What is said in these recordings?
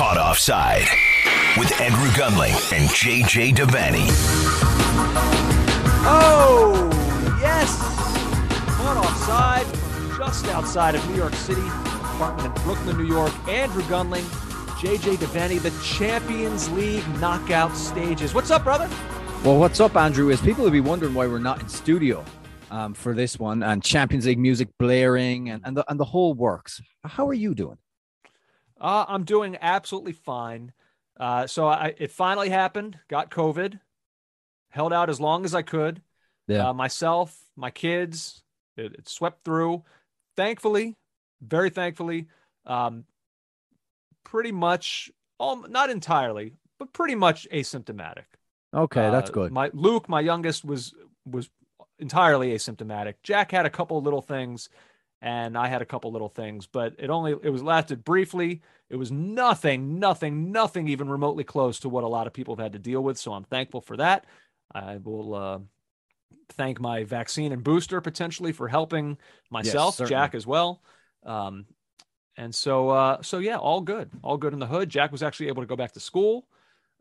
Caught Offside with Andrew Gunling and JJ Devaney. Oh, yes. Caught offside just outside of New York City, apartment in Brooklyn, New York. Andrew Gunling, JJ Devaney, the Champions League knockout stages. What's up, brother? Well, what's up, Andrew? Is people will be wondering why we're not in studio um, for this one and Champions League music blaring and, and, the, and the whole works. How are you doing? Uh, I'm doing absolutely fine. Uh, so I, it finally happened. Got COVID. Held out as long as I could. Yeah. Uh, myself, my kids. It, it, swept through. Thankfully, very thankfully, um, pretty much, all, not entirely, but pretty much asymptomatic. Okay, that's Uh, good. My Luke, my youngest, was was entirely asymptomatic. Jack had a couple little things, and I had a couple little things, but it only it was lasted briefly. It was nothing, nothing, nothing even remotely close to what a lot of people have had to deal with. So I'm thankful for that. I will uh, thank my vaccine and booster potentially for helping myself, certainly. Jack as well. Um, and so, uh, so yeah, all good, all good in the hood. Jack was actually able to go back to school,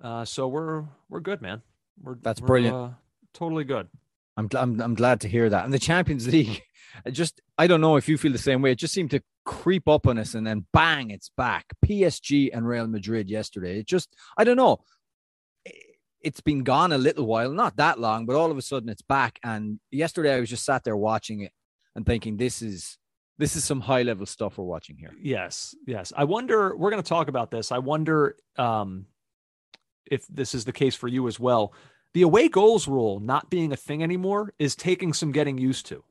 uh, so we're we're good, man. We're That's we're, brilliant. Uh, totally good. I'm, I'm I'm glad to hear that. And the Champions League, just I don't know if you feel the same way. It just seemed to creep up on us, and then bang, it's back. PSG and Real Madrid yesterday. It just I don't know. It- It's been gone a little while, not that long, but all of a sudden it's back. And yesterday I was just sat there watching it and thinking, this is this is some high level stuff we're watching here. Yes, yes. I wonder. We're going to talk about this. I wonder um, if this is the case for you as well. The away goals rule not being a thing anymore is taking some getting used to.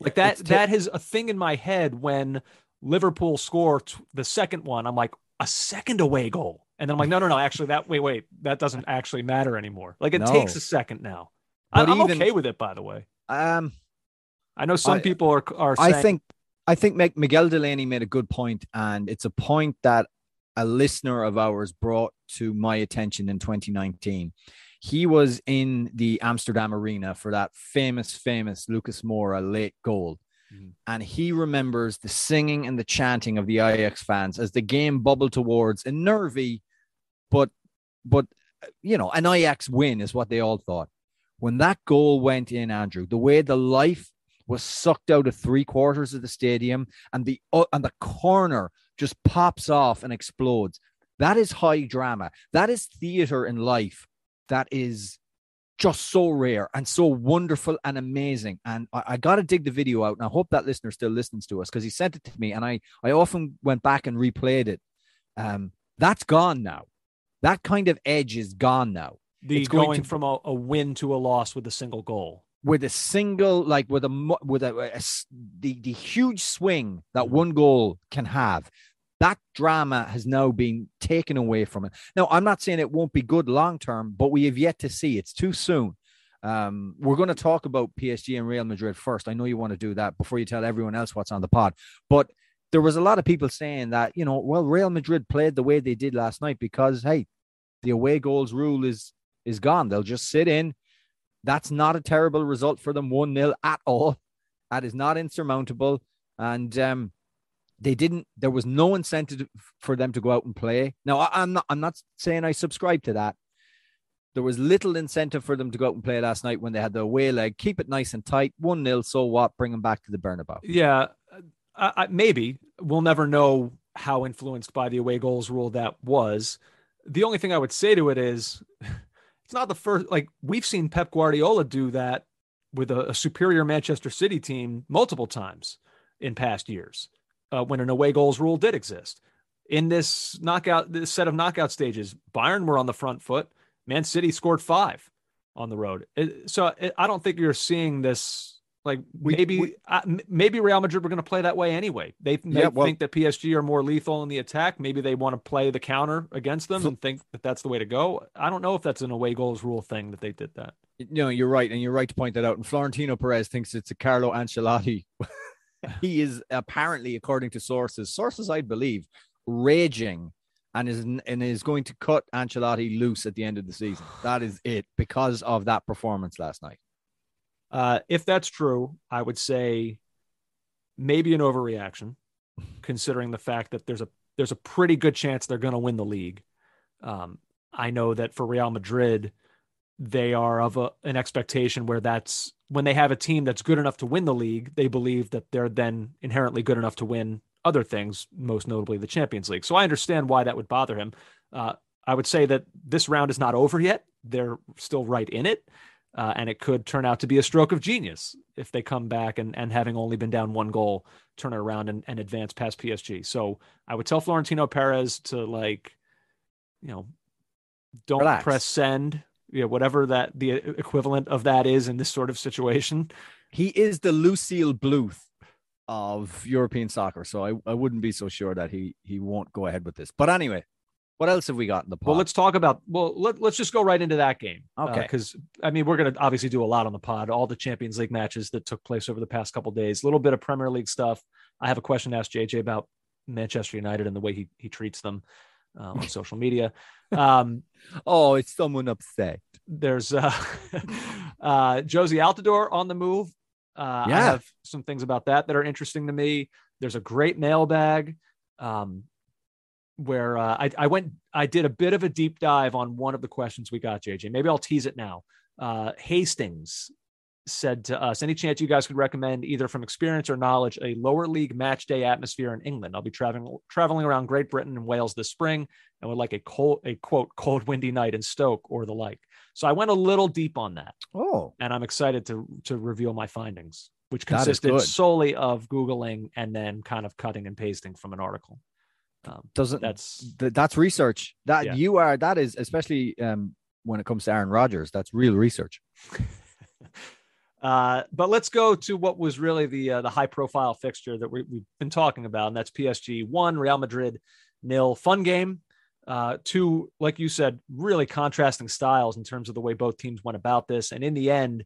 Like that. Ta- that is a thing in my head when Liverpool score t- the second one. I'm like a second away goal, and then I'm like, no, no, no. Actually, that wait, wait, that doesn't actually matter anymore. Like it No. takes a second now. I, But even- okay with it, by the way. Um, I know some I- people are are. I think I think Miguel Delaney made a good point, and it's a point that a listener of ours brought to my attention in 2019. He was in the Amsterdam arena for that famous, famous Lucas Moura late goal. Mhm. And he remembers the singing and the chanting of the Ajax fans as the game bubbled towards a nervy, but but you know, an Ajax win is what they all thought. When that goal went in, Andrew, the way the life was sucked out of three quarters of the stadium and the uh, and the corner just pops off and explodes. That is high drama. That is theater in life. That is just so rare and so wonderful and amazing. And I, I got to dig the video out, and I hope that listener still listens to us because he sent it to me, and I I often went back and replayed it. Um, that's gone now. That kind of edge is gone now. the it's going going, to- from a, a win to a loss with a single goal. with a single like with a with a, the the huge swing that Mhm. one goal can have that drama has now been taken away from it now i'm not saying it won't be good long term but we have yet to see it's too soon um, we're going to talk about PSG and Real Madrid first. I know you want to do that before you tell everyone else what's on the pod. But there was a lot of people saying that, you know, well, Real Madrid played the way they did last night because, hey, the away goals rule is is gone. They'll just sit in. That's not a terrible result for them, 1 0 at all. That is not insurmountable. And um, they didn't, there was no incentive for them to go out and play. Now, I, I'm not, I'm not saying I subscribe to that. There was little incentive for them to go out and play last night when they had the away leg. Keep it nice and tight. 1 0, so what? Bring them back to the Bernabeu. Yeah, I, I, maybe we'll never know how influenced by the away goals rule that was. The only thing I would say to it is, it's not the first. Like we've seen Pep Guardiola do that with a, a superior Manchester City team multiple times in past years uh, when an away goals rule did exist. In this knockout, this set of knockout stages, Bayern were on the front foot. Man City scored five on the road. It- so it, I don't think you're seeing this. Like We- maybe we- uh, maybe Real Madrid were going to play that way anyway. They, they Yeah, well- think that PSG are more lethal in the attack. Maybe they want to play the counter against them So- and think that that's the way to go. I don't know if that's an away goals rule thing that they did that. No, you're right, and you're right to point that out. And Florentino Perez thinks it's a Carlo Ancelotti. he is apparently, according to sources, sources I believe, raging and is and is going to cut Ancelotti loose at the end of the season. That is it because of that performance last night. Uh, if that's true, I would say maybe an overreaction, considering the fact that there's a there's a pretty good chance they're going to win the league. Um, I know that for Real Madrid, they are of a, an expectation where that's when they have a team that's good enough to win the league, they believe that they're then inherently good enough to win other things, most notably the Champions League. So I understand why that would bother him. Uh, I would say that this round is not over yet. They're still right in it. Uh, and it could turn out to be a stroke of genius if they come back and, and having only been down one goal, turn it around and, and advance past PSG. So I would tell Florentino Perez to like, you know, don't Relax. press send, you know, whatever that the equivalent of that is in this sort of situation. He is the Lucille Bluth of European soccer, so I, I wouldn't be so sure that he he won't go ahead with this. But anyway, what else have we got in the pod? Well, let's talk about. Well, let, let's just go right into that game. Okay. Because I mean, we're going to obviously do a lot on the pod. All the Champions League matches that took place over the past couple days. A little bit of Premier League stuff. I have a question to ask JJ about Manchester United and the way he he treats them uh, on social media. Um, oh, it's someone upset. there's uh, uh, Jozy Altidore on the move. Uh, I have some things about that that are interesting to me. There's a great mailbag um, where uh, I, I went, I did a bit of a deep dive on one of the questions we got, JJ. Maybe I'll tease it now. Uh, Hastings said to us, any chance you guys could recommend either from experience or knowledge a lower league match day atmosphere in England? I'll be traveling traveling around Great Britain and Wales this spring and would like a cold, a quote, cold, windy night in Stoke or the like. So I went a little deep on that, Oh, and I'm excited to to reveal my findings, which consisted solely of googling and then kind of cutting and pasting from an article. Um, doesn't that's th- that's research. That Yeah. you are that is especially um when it comes to Aaron Rodgers, that's real research. Uh, but let's go to what was really the uh, the high profile fixture that we, we've been talking about, and that's PSG one, Real Madrid nil. Fun game. Uh, two, like you said, really contrasting styles in terms of the way both teams went about this. And in the end,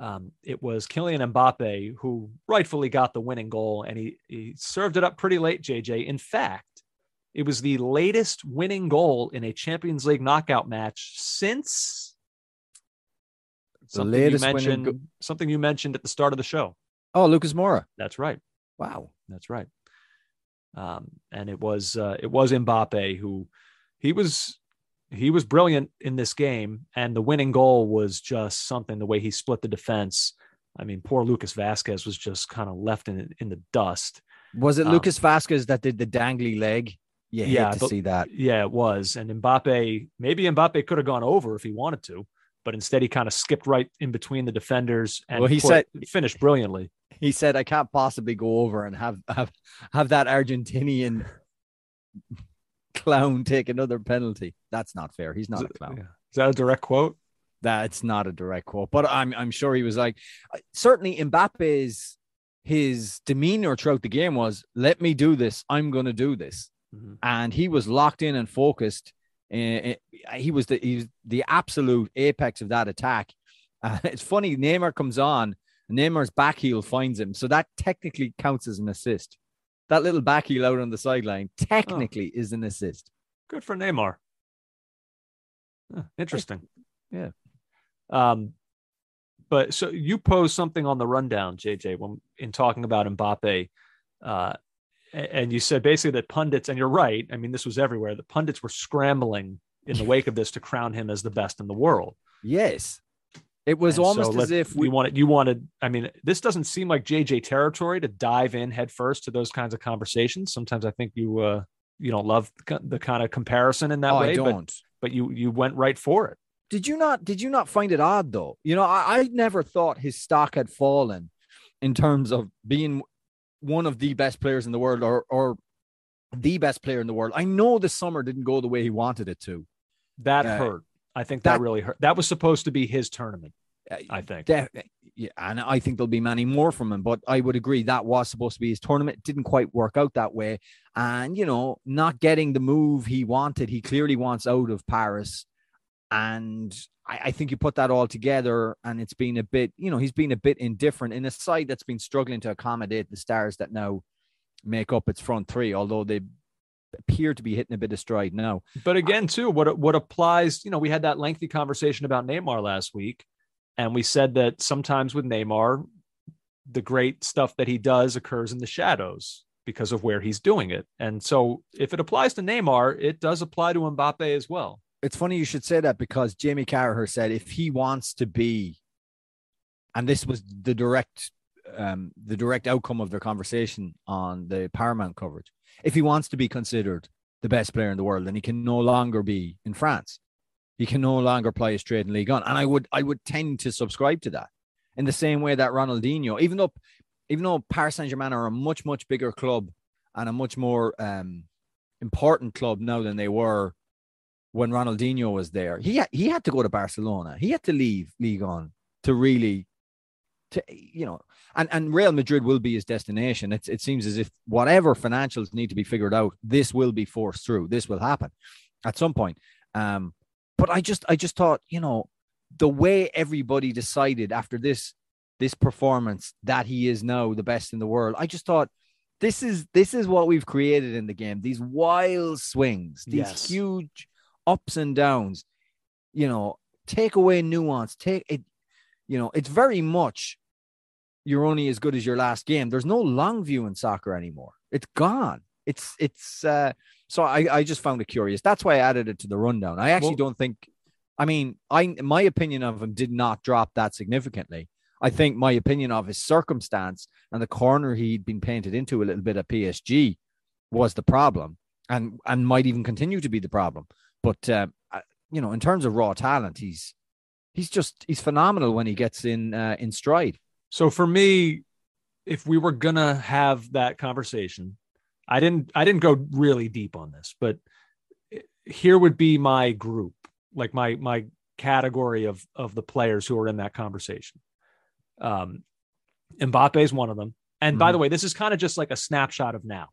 um, it was Kylian Mbappe who rightfully got the winning goal, and he he served it up pretty late. JJ, in fact, it was the latest winning goal in a Champions League knockout match since something latest you mentioned. go- something you mentioned at the start of the show. Oh, Lucas Moura. That's right. Wow. That's right. Um, and it was uh, it was Mbappe who he was he was brilliant in this game, and the winning goal was just something. The way he split the defense. I mean, poor Lucas Vasquez was just kind of left in in the dust. Was it Um, Lucas Vasquez that did the dangly leg? You Yeah, to but- see that. Yeah, it was. And Mbappe, maybe Mbappe could have gone over if he wanted to, but instead he kind of skipped right in between the defenders and Well, he said- finished brilliantly. He said, "I can't possibly go over and have have have that Argentinian clown take another penalty. That's not fair. He's not Is a it- clown. yeah. Is that a direct quote? That's not a direct quote, but I'm I'm sure he was like certainly Mbappe's his demeanor throughout the game was let me do this. I'm going to do this. Mhm. And he was locked in and focused. Uh, he was the he was the absolute apex of that attack. Uh, it's funny Neymar comes on, Neymar's back heel finds him. So that technically counts as an assist. That little back heel out on the sideline technically is an assist. Good for Neymar. Huh, interesting. Yeah. Um, but so you posed something on the rundown, JJ, when in talking about Mbappe, uh, and you said basically that pundits, and you're right. I mean, this was everywhere. The pundits were scrambling in the wake of this to crown him as the best in the world. Yes. It was And so almost as let- if we you wanted. You wanted. I mean, this doesn't seem like JJ territory to dive in headfirst to those kinds of conversations. Sometimes I think you uh, you don't love the, kind of comparison in that Oh, way. I but don't. but you you went right for it. did you not did you not find it odd though you know I, I never thought his stock had fallen in terms of being one of the best players in the world or or the best player in the world i know the summer didn't go the way he wanted it to That Uh, hurt. I think that, that- really hurt. That was supposed to be his tournament. I think. Def- yeah, and I think there'll be many more from him. But I would agree that was supposed to be his tournament. It didn't quite work out that way. And you know, not getting the move he wanted, he clearly wants out of Paris. And I, I think you put that all together, and it's been a bit, you know, he's been a bit indifferent in a side that's been struggling to accommodate the stars that now make up its front three, although they appear to be hitting a bit of stride now. But again, too, what what applies, you know, we had that lengthy conversation about Neymar last week, and we said that sometimes with Neymar, the great stuff that he does occurs in the shadows. because of where he's doing it. And so if it applies to Neymar, it does apply to Mbappe as well. It's funny you should say that because Jamie Carragher said if he wants to be, and this was the direct um, the direct outcome of their conversation on the Paramount coverage. If he wants to be considered the best player in the world, then he can no longer be in France. He can no longer play a straight in Ligue 1. And I would I would tend to subscribe to that. In the same way that Ronaldinho, even though even though Paris Saint Germain are a much, much bigger club and a much more um, important club now than they were when Ronaldinho was there, he had, he had to go to Barcelona. He had to leave Ligue 1 to really, to you know, and, and Real Madrid will be his destination. It's, it seems as if whatever financials need to be figured out, this will be forced through. This will happen at some point. Um, but I just I just thought, you know, the way everybody decided after this this performance that he is now the best in the world. I just thought this is this is what we've created in the game. These wild swings, these yes. huge ups and downs. You know, take away nuance. Take it. You know, it's very much you're only as good as your last game. There's no long view in soccer anymore. It's gone. It's it's uh so I I just found it curious. That's why I added it to the rundown. I actually well, don't think I mean, I my opinion of him did not drop that significantly. I think my opinion of his circumstance and the corner he'd been painted into a little bit at PSG was the problem, and and might even continue to be the problem. But uh, you know, in terms of raw talent, he's he's just he's phenomenal when he gets in uh, in stride. So for me, if we were gonna have that conversation, I didn't I didn't go really deep on this, but here would be my group, like my my category of of the players who are in that conversation. Um, Mbappe is one of them. And mm-hmm. by the way, this is kind of just like a snapshot of now.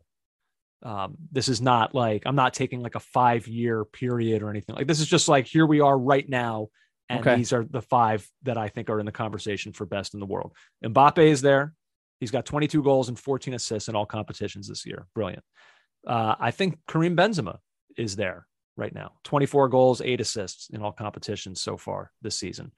Um, this is not like I'm not taking like a five year period or anything like this is just like here we are right now. And okay. these are the five that I think are in the conversation for best in the world. Mbappe is there. He's got 22 goals and 14 assists in all competitions this year. Brilliant. Uh, I think Karim Benzema is there right now. 24 goals, eight assists in all competitions so far this season.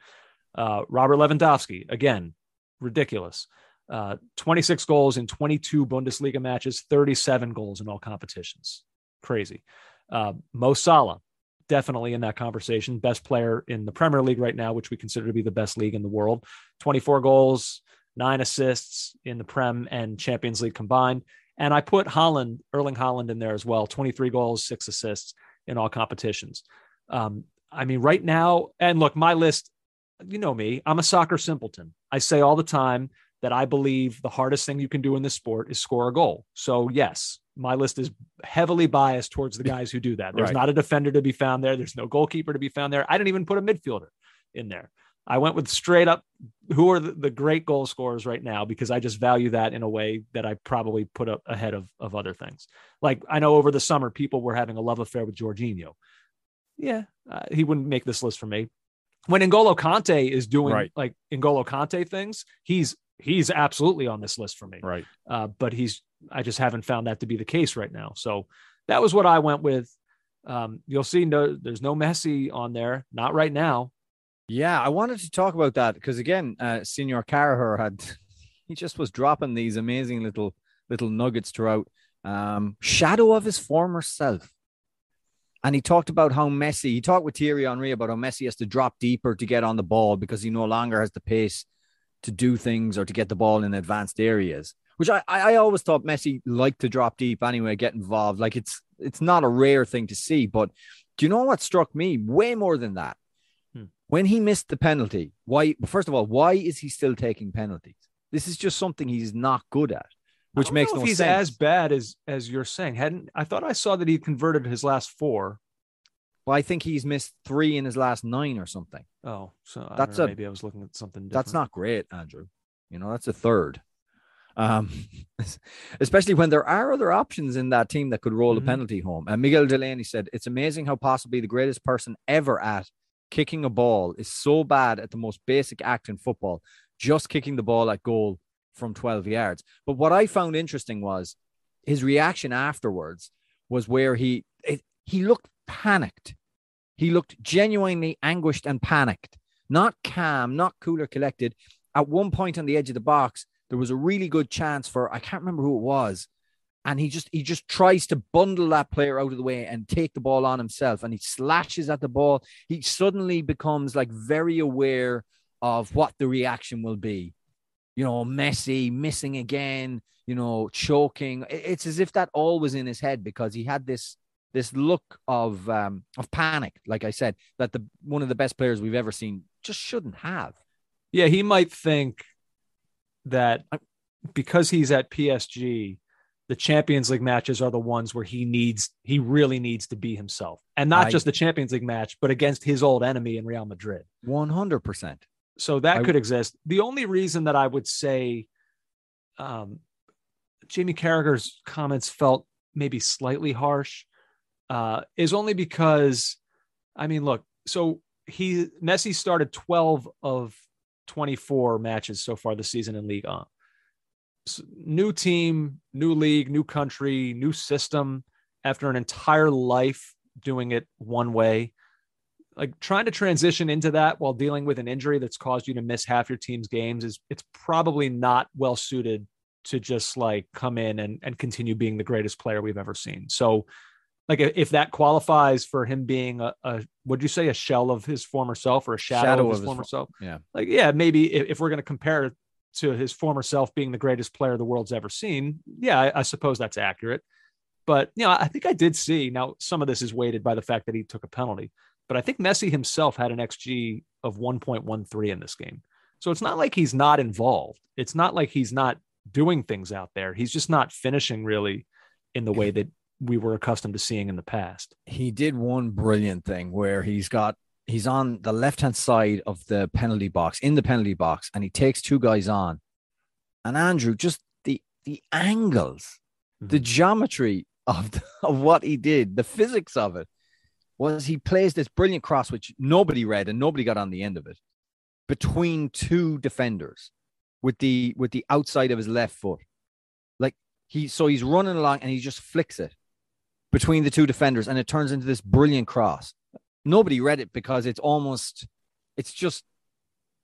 Uh, Robert Lewandowski, again, ridiculous. Uh, 26 goals in 22 Bundesliga matches, 37 goals in all competitions. Crazy. Uh, Mo Salah, definitely in that conversation. Best player in the Premier League right now, which we consider to be the best league in the world. 24 goals, nine assists in the Prem and Champions League combined. And I put Haaland, Erling Haaland, in there as well 23 goals, six assists in all competitions. Um, I mean, right now, and look, my list you know me, I'm a soccer simpleton. I say all the time that I believe the hardest thing you can do in this sport is score a goal. So, yes, my list is heavily biased towards the guys who do that. There's right. not a defender to be found there, there's no goalkeeper to be found there. I didn't even put a midfielder in there. I went with straight up who are the, the great goal scorers right now because I just value that in a way that I probably put up ahead of, of other things. Like I know over the summer, people were having a love affair with Jorginho. Yeah, uh, he wouldn't make this list for me when N'Golo Kante is doing right. like N'Golo Kante things, he's he's absolutely on this list for me. Right. Uh, but he's I just haven't found that to be the case right now. So that was what I went with. Um, you'll see no there's no Messi on there, not right now. Yeah, I wanted to talk about that because again, uh Senior Carragher had he just was dropping these amazing little little nuggets throughout. Um, shadow of his former self. And he talked about how Messi, he talked with Thierry Henry about how Messi has to drop deeper to get on the ball because he no longer has the pace to do things or to get the ball in advanced areas. Which I, I always thought Messi liked to drop deep anyway, get involved. Like it's it's not a rare thing to see. But do you know what struck me? Way more than that. Hmm. When he missed the penalty, why first of all, why is he still taking penalties? This is just something he's not good at which makes no he's sense. as bad as as you're saying. Hadn't I thought I saw that he converted his last four. Well, I think he's missed three in his last nine or something. Oh, so that's know, a, maybe I was looking at something. Different. That's not great, Andrew. You know, that's a third. Um, especially when there are other options in that team that could roll mm-hmm. a penalty home. And Miguel Delaney said, "It's amazing how possibly the greatest person ever at kicking a ball is so bad at the most basic act in football, just kicking the ball at goal from 12 yards. But what I found interesting was his reaction afterwards was where he it, he looked panicked. He looked genuinely anguished and panicked, not calm, not cool or collected. At one point on the edge of the box, there was a really good chance for I can't remember who it was. and he just he just tries to bundle that player out of the way and take the ball on himself and he slashes at the ball he suddenly becomes like very aware of what the reaction will be you know Messi missing again you know choking it's as if that all was in his head because he had this this look of um of panic like i said that the one of the best players we've ever seen just shouldn't have yeah he might think that because he's at PSG the Champions League matches are the ones where he needs he really needs to be himself, and not I, just the Champions League match, but against his old enemy in Real Madrid. One hundred percent. So that I, could exist. The only reason that I would say, um, Jamie Carragher's comments felt maybe slightly harsh, uh, is only because, I mean, look, so he Messi started twelve of twenty four matches so far this season in Ligue 1 new team, new league, new country, new system after an entire life doing it one way. Like trying to transition into that while dealing with an injury that's caused you to miss half your team's games is it's probably not well suited to just like come in and, and continue being the greatest player we've ever seen. So like if that qualifies for him being a, a would you say a shell of his former self or a shadow, shadow of his, of his former self? Yeah. Like, yeah, maybe if, if we're going to compare to his former self being the greatest player the world's ever seen, yeah, I, I, suppose that's accurate. But you know, I think I did see now some of this is weighted by the fact that he took a penalty, but I think Messi himself had an XG of 1.13 in this game. So it's not like he's not involved. It's not like he's not doing things out there. He's just not finishing really in the way that we were accustomed to seeing in the past. He did one brilliant thing where he's got he's on the left hand side of the penalty box in the penalty box and he takes two guys on and andrew just the the angles mm-hmm. the geometry of, the, of what he did the physics of it was he plays this brilliant cross which nobody read and nobody got on the end of it between two defenders with the with the outside of his left foot like he so he's running along and he just flicks it between the two defenders and it turns into this brilliant cross nobody read it because it's almost it's just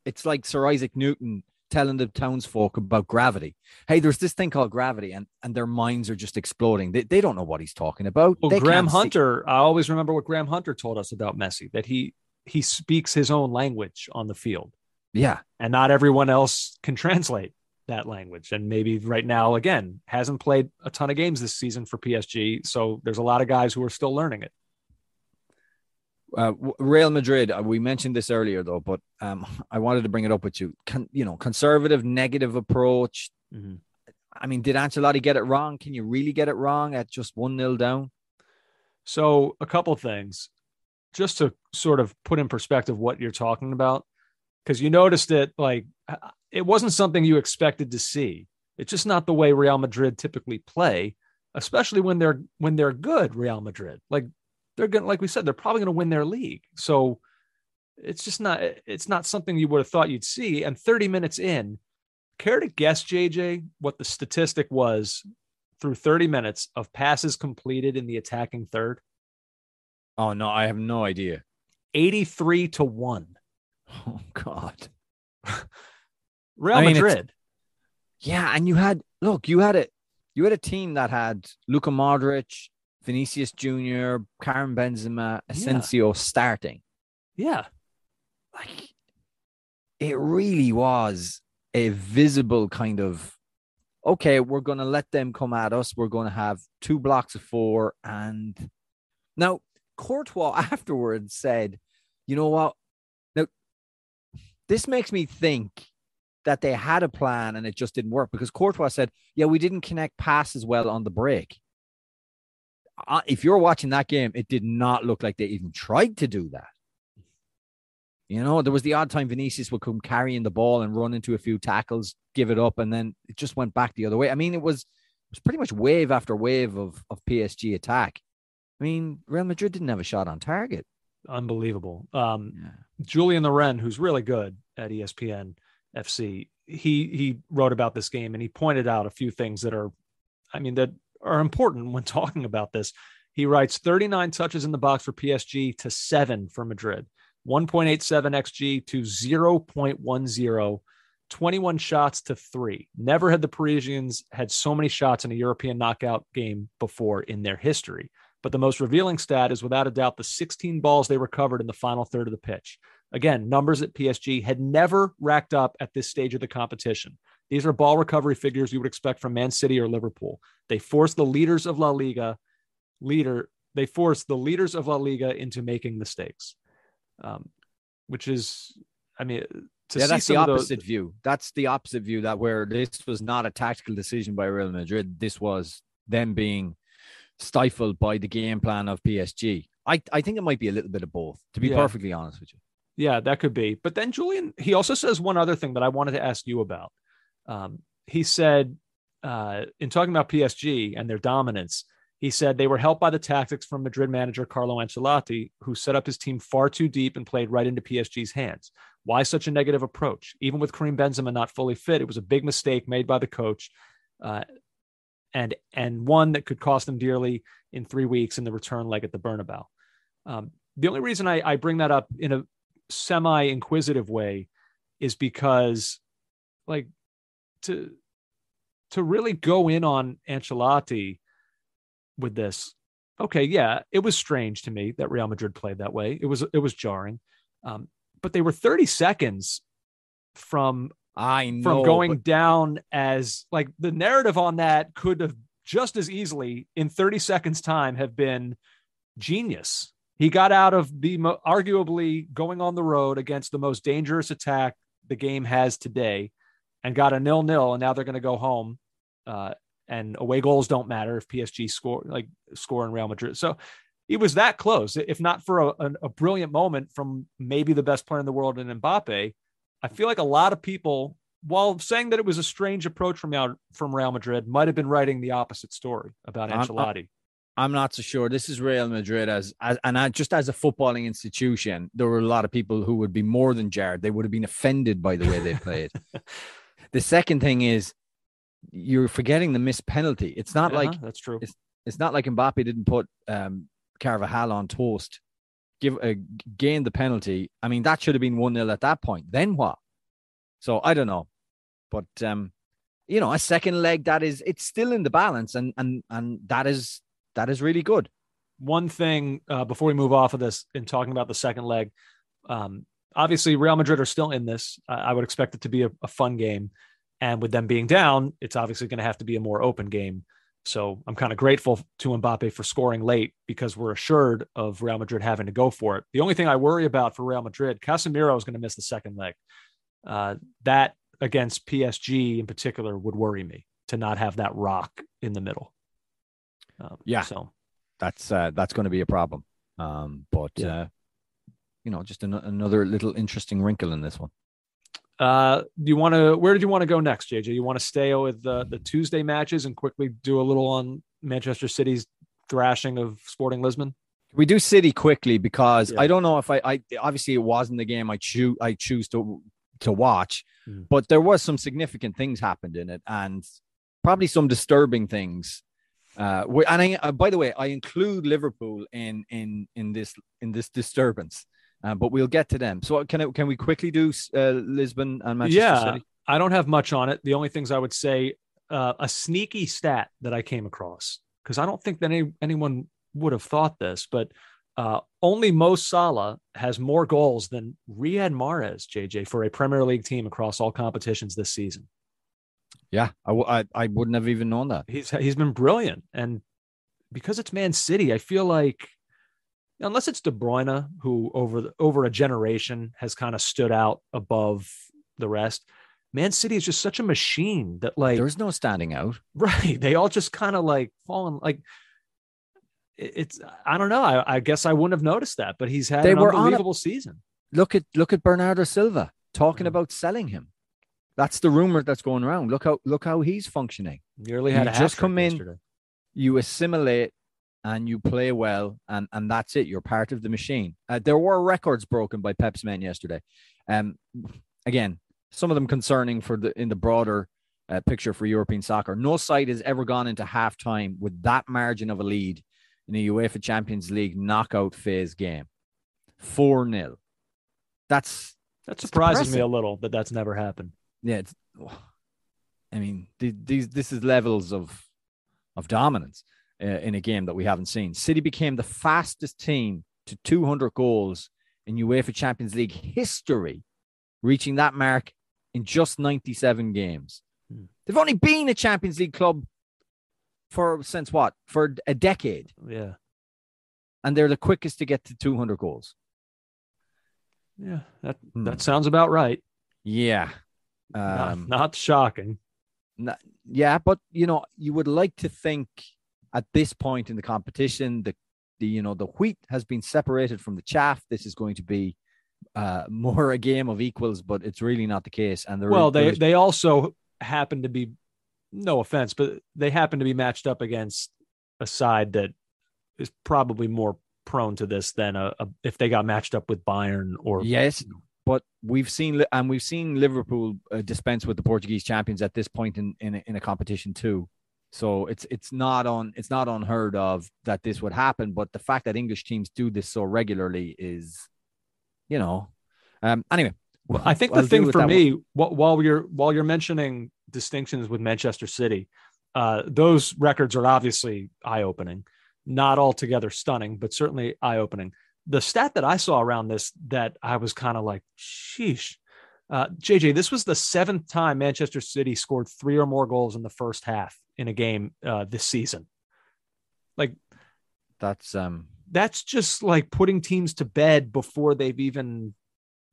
it's like Sir Isaac Newton telling the townsfolk about gravity. Hey, there's this thing called gravity, and and their minds are just exploding. They, they don't know what he's talking about. Well, they Graham Hunter, see. I always remember what Graham Hunter told us about Messi that he he speaks his own language on the field. Yeah, and not everyone else can translate that language. And maybe right now, again, hasn't played a ton of games this season for PSG, so there's a lot of guys who are still learning it. Uh, Real Madrid. Uh, we mentioned this earlier, though, but um, I wanted to bring it up with you. Con- you know, conservative, negative approach. Mm-hmm. I mean, did Ancelotti get it wrong? Can you really get it wrong at just one nil down? So, a couple things, just to sort of put in perspective what you're talking about, because you noticed it like it wasn't something you expected to see. It's just not the way Real Madrid typically play, especially when they're when they're good. Real Madrid, like they're going like we said, they're probably going to win their league. So it's just not, it's not something you would have thought you'd see. And 30 minutes in, care to guess, JJ, what the statistic was through 30 minutes of passes completed in the attacking third? Oh, no, I have no idea. 83 to 1. Oh, God. Real I mean, Madrid. Yeah. And you had, look, you had it. You had a team that had Luka Modric, Vinicius Jr., Karim Benzema, Asensio yeah. starting. Yeah. Like it really was a visible kind of okay, we're going to let them come at us. We're going to have two blocks of four. And now Courtois afterwards said, you know what? Now, this makes me think that they had a plan and it just didn't work because Courtois said, yeah, we didn't connect passes well on the break if you're watching that game, it did not look like they even tried to do that. You know, there was the odd time Vinicius would come carrying the ball and run into a few tackles, give it up, and then it just went back the other way. I mean, it was it was pretty much wave after wave of of PSG attack. I mean, Real Madrid didn't have a shot on target. Unbelievable. Um, yeah. Julien Laurens, who's really good at ESPN FC, he he wrote about this game and he pointed out a few things that are, I mean, that are important when talking about this. He writes 39 touches in the box for PSG to seven for Madrid, 1.87 XG to 0.10 21 shots to three. Never had the Parisians had so many shots in a European knockout game before in their history. But the most revealing stat is without a doubt the 16 balls they recovered in the final third of the pitch. Again, numbers at PSG had never racked up at this stage of the competition. These are ball recovery figures you would expect from Man City or Liverpool. They forced the leaders of La Liga, leader, they forced the leaders of La Liga into making mistakes, um, which is, I mean, yeah, that's the opposite those... view. That's the opposite view that where this was not a tactical decision by Real Madrid. This was them being stifled by the game plan of PSG. I, I think it might be a little bit of both, to be yeah. perfectly honest with you. Yeah, that could be. But then Julian, he also says one other thing that I wanted to ask you about. Um, he said, uh, in talking about PSG and their dominance, he said they were helped by the tactics from Madrid manager Carlo Ancelotti, who set up his team far too deep and played right into PSG's hands. Why such a negative approach? Even with Karim Benzema not fully fit, it was a big mistake made by the coach, uh, and and one that could cost them dearly in three weeks in the return leg at the Bernabeu. Um, the only reason I, I bring that up in a semi inquisitive way is because, like, to to really go in on Ancelotti with this. Okay, yeah, it was strange to me that Real Madrid played that way. It was it was jarring, um, but they were 30 seconds from I know, from going but... down as like the narrative on that could have just as easily in 30 seconds time have been genius. He got out of the arguably going on the road against the most dangerous attack the game has today and got a nil nil, and now they're going to go home. Uh, and away goals don't matter if PSG score like score in Real Madrid. So it was that close. If not for a, a, brilliant moment from maybe the best player in the world in Mbappe, I feel like a lot of people, while saying that it was a strange approach from Real, from Real Madrid, might have been writing the opposite story about Ancelotti. I'm, not so sure. This is Real Madrid as, as and I, just as a footballing institution, there were a lot of people who would be more than jarred. They would have been offended by the way they played. the second thing is you're forgetting the missed penalty. It's not uh-huh, like that's true. It's, it's not like Mbappe didn't put um, Carvajal on toast, give uh, gain the penalty. I mean, that should have been one 0 at that point. Then what? So I don't know, but um, you know, a second leg that is it's still in the balance, and and and that is that is really good. One thing uh, before we move off of this in talking about the second leg, um, obviously Real Madrid are still in this. I would expect it to be a, a fun game. And with them being down, it's obviously going to have to be a more open game. So I'm kind of grateful to Mbappe for scoring late because we're assured of Real Madrid having to go for it. The only thing I worry about for Real Madrid, Casemiro is going to miss the second leg. Uh, that against PSG in particular would worry me to not have that rock in the middle. Um, yeah, so that's uh, that's going to be a problem. Um, but yeah. uh, you know, just an- another little interesting wrinkle in this one. Uh, do you want to? Where did you want to go next, JJ? You want to stay with the the Tuesday matches and quickly do a little on Manchester City's thrashing of Sporting Lisbon? We do City quickly because yeah. I don't know if I, I obviously it wasn't the game I choose I choose to to watch, mm. but there was some significant things happened in it and probably some disturbing things. Uh, and I, uh, by the way, I include Liverpool in in in this in this disturbance uh, but we'll get to them. So can it, can we quickly do uh, Lisbon and Manchester yeah, City? I don't have much on it. The only things I would say uh, a sneaky stat that I came across because I don't think that any, anyone would have thought this, but uh, only Mo Salah has more goals than Riyad Mahrez, JJ, for a Premier League team across all competitions this season. Yeah, I, w- I, I wouldn't have even known that. He's he's been brilliant, and because it's Man City, I feel like unless it's De Bruyne, who over the, over a generation has kind of stood out above the rest. Man City is just such a machine that like there's no standing out. Right. They all just kind of like fallen like it's I don't know. I, I, guess I wouldn't have noticed that, but he's had they an were unbelievable a, season. Look at look at Bernardo Silva talking yeah. about selling him. That's the rumor that's going around. Look how look how he's functioning. Nearly had you just come yesterday. you assimilate and you play well, and and that's it. You're part of the machine. Uh, there were records broken by Pep's men yesterday. Um, again, some of them concerning for the in the broader uh, picture for European soccer. No side has ever gone into halftime with that margin of a lead in a UEFA Champions League knockout phase game. Four 0 That's that surprises me a little that that's never happened. Yeah, it's, I mean, these this is levels of of dominance uh, in a game that we haven't seen. City became the fastest team to 200 goals in UEFA Champions League history, reaching that mark in just 97 games. Hmm. They've only been a Champions League club for since what? For a decade. Yeah. And they're the quickest to get to 200 goals. Yeah, that hmm. that sounds about right. Yeah. Um, not, not shocking. Not, yeah, but you know, you would like to think at this point in the competition, the the you know the wheat has been separated from the chaff. This is going to be uh, more a game of equals, but it's really not the case. And well, they they also happen to be, no offense, but they happen to be matched up against a side that is probably more prone to this than a, a if they got matched up with Bayern or yes. But we've seen and we've seen Liverpool uh, dispense with the Portuguese champions at this point in in a, in a competition too. So it's it's not on it's not unheard of that this would happen. But the fact that English teams do this so regularly is, you know, um. Anyway, well, I think the I'll thing for me, one. while you're while you're mentioning distinctions with Manchester City, uh, those records are obviously eye opening, not altogether stunning, but certainly eye opening. The stat that I saw around this that I was kind of like, sheesh. Uh, JJ, this was the seventh time Manchester City scored three or more goals in the first half in a game uh, this season. Like that's um that's just like putting teams to bed before they've even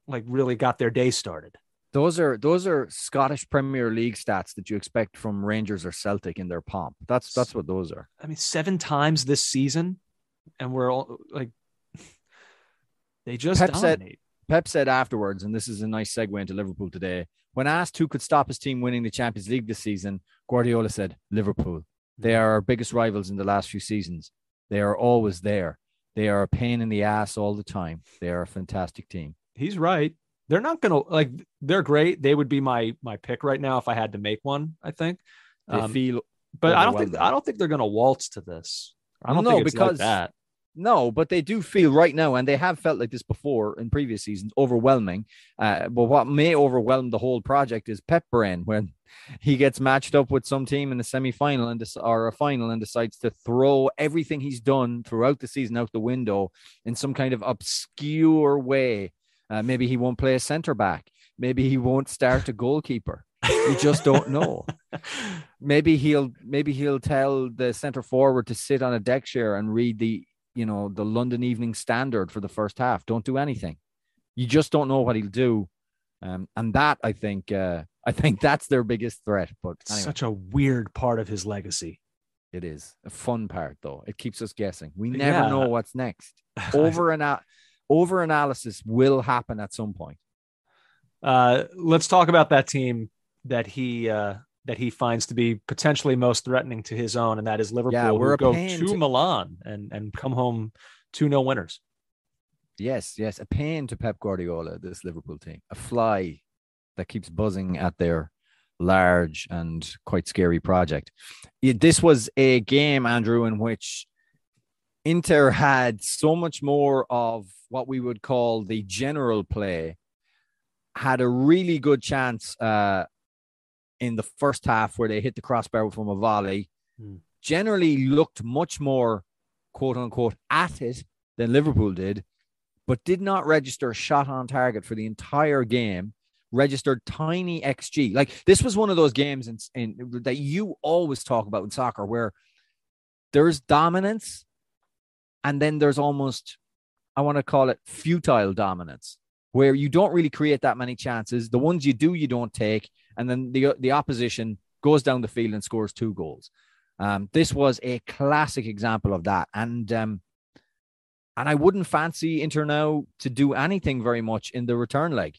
like really got their day started. Those are those are Scottish Premier League stats that you expect from Rangers or Celtic in their pomp. That's that's what those are. I mean, seven times this season, and we're all like, they just Pep dominate. Said, Pep said afterwards, and this is a nice segue into Liverpool today. When asked who could stop his team winning the Champions League this season, Guardiola said, Liverpool. They are our biggest rivals in the last few seasons. They are always there. They are a pain in the ass all the time. They are a fantastic team. He's right. They're not gonna like they're great. They would be my my pick right now if I had to make one, I think. They um, feel but I don't think I don't think they're gonna waltz to this. I don't know because like that. No, but they do feel right now, and they have felt like this before in previous seasons, overwhelming. Uh, but what may overwhelm the whole project is Pep Brain when he gets matched up with some team in the semi-final and or a final and decides to throw everything he's done throughout the season out the window in some kind of obscure way. Uh, maybe he won't play a centre back. Maybe he won't start a goalkeeper. You just don't know. maybe he'll maybe he'll tell the centre forward to sit on a deck chair and read the you know the London Evening Standard for the first half. Don't do anything. You just don't know what he'll do, um, and that I think uh, I think that's their biggest threat. But anyway. such a weird part of his legacy. It is a fun part though. It keeps us guessing. We never yeah. know what's next. Over and out. Over analysis will happen at some point. Uh, let's talk about that team that he uh, that he finds to be potentially most threatening to his own, and that is Liverpool. Yeah, we're go to, to Milan and and come home two no winners. Yes, yes, a pain to Pep Guardiola. This Liverpool team, a fly that keeps buzzing at their large and quite scary project. This was a game, Andrew, in which Inter had so much more of what we would call the general play, had a really good chance uh, in the first half where they hit the crossbar from a volley. Hmm. Generally looked much more quote unquote at it than Liverpool did, but did not register a shot on target for the entire game. Registered tiny XG. Like this was one of those games in, in that you always talk about in soccer where there's dominance and then there's almost I want to call it futile dominance, where you don't really create that many chances. The ones you do, you don't take, and then the the opposition goes down the field and scores two goals. Um, this was a classic example of that, and um, and I wouldn't fancy Inter now to do anything very much in the return leg.